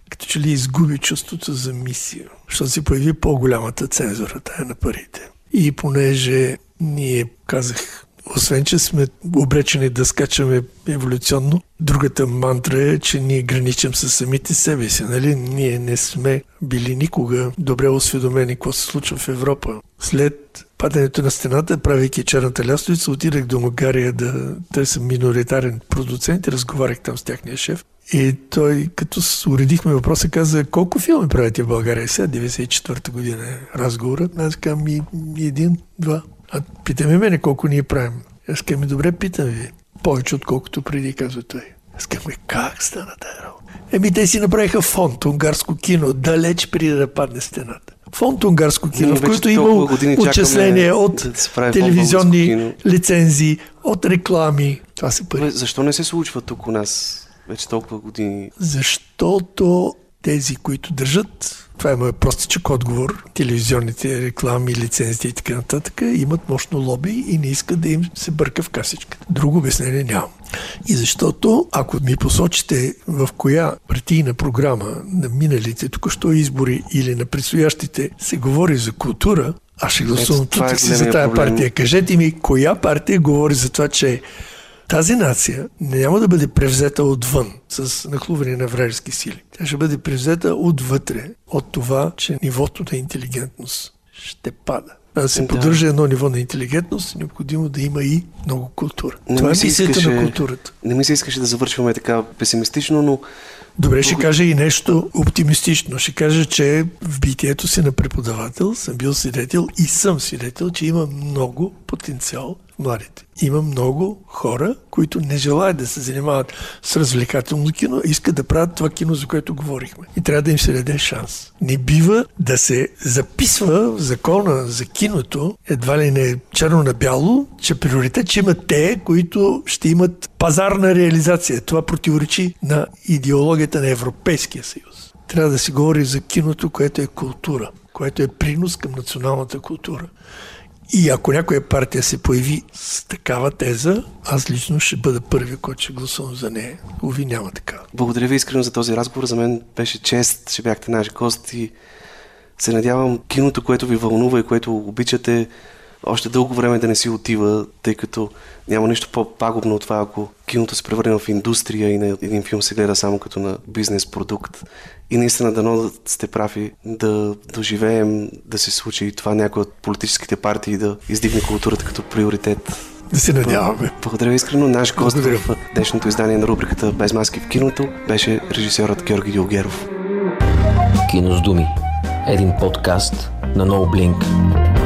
като че ли изгуби чувството за мисия. Защото се появи по-голямата цензура, тая на парите. И понеже ние казах освен, че сме обречени да скачаме еволюционно, другата мантра е, че ние граничим с самите себе си. Нали? Ние не сме били никога добре осведомени какво се случва в Европа. След падането на стената, правейки черната лястовица, отидах до Магария да търся миноритарен продуцент и разговарях там с тяхния шеф. И той, като уредихме въпроса, каза, колко филми правите в България? Сега, 94-та година е разговора. Аз казвам, един, два. А питаме мене колко ние правим. Аз казвам, добре, питам ви. Повече отколкото преди, казва той. Аз казвам, как стана тази работа? Еми, те си направиха фонд, унгарско кино, далеч преди да падне стената. Фонд унгарско кино, в който има отчисления от да телевизионни лицензии, от реклами. Това се пари. Защо не се случва тук у нас вече толкова години? Защото тези, които държат това е моят простичък отговор. Телевизионните реклами, лицензии и така нататък имат мощно лоби и не искат да им се бърка в касичката. Друго обяснение нямам. И защото, ако ми посочите в коя партийна програма на миналите току-що избори или на предстоящите се говори за култура, аз ще гласувам тук е си за тази партия. Кажете ми, коя партия говори за това, че тази нация няма да бъде превзета отвън с нахлуване на вражески сили. Тя ще бъде превзета отвътре от това, че нивото на интелигентност ще пада. А да се поддържа едно ниво на интелигентност, необходимо да има и много култура. Не Това е мисията искаше, на културата. Не ми се искаше да завършваме така песимистично, но Добре, ще кажа и нещо оптимистично. Ще кажа, че в битието си на преподавател съм бил свидетел и съм свидетел, че има много потенциал младите. Има много хора, които не желаят да се занимават с развлекателно кино, искат да правят това кино, за което говорихме. И трябва да им се даде шанс. Не бива да се записва в закона за киното, едва ли не черно на бяло, че приоритет ще имат те, които ще имат пазарна реализация. Това противоречи на идеологията на Европейския съюз. Трябва да се говори за киното, което е култура, което е принос към националната култура. И ако някоя партия се появи с такава теза, аз лично ще бъда първи, който ще гласувам за нея. Ови няма така. Благодаря ви искрено за този разговор. За мен беше чест, че бяхте наш гост и се надявам киното, което ви вълнува и което обичате, още дълго време да не си отива, тъй като няма нищо по-пагубно от това, ако киното се превърне в индустрия и на един филм се гледа само като на бизнес продукт. И наистина дано да сте прави да доживеем да се случи и това някои от политическите партии да издигне културата като приоритет. Да се надяваме. Благодаря искрено. Наш гост Благодаря. в днешното издание на рубриката Без маски в киното беше режисьорът Георги Дилгеров. Кино с думи. Един подкаст на NoBlink.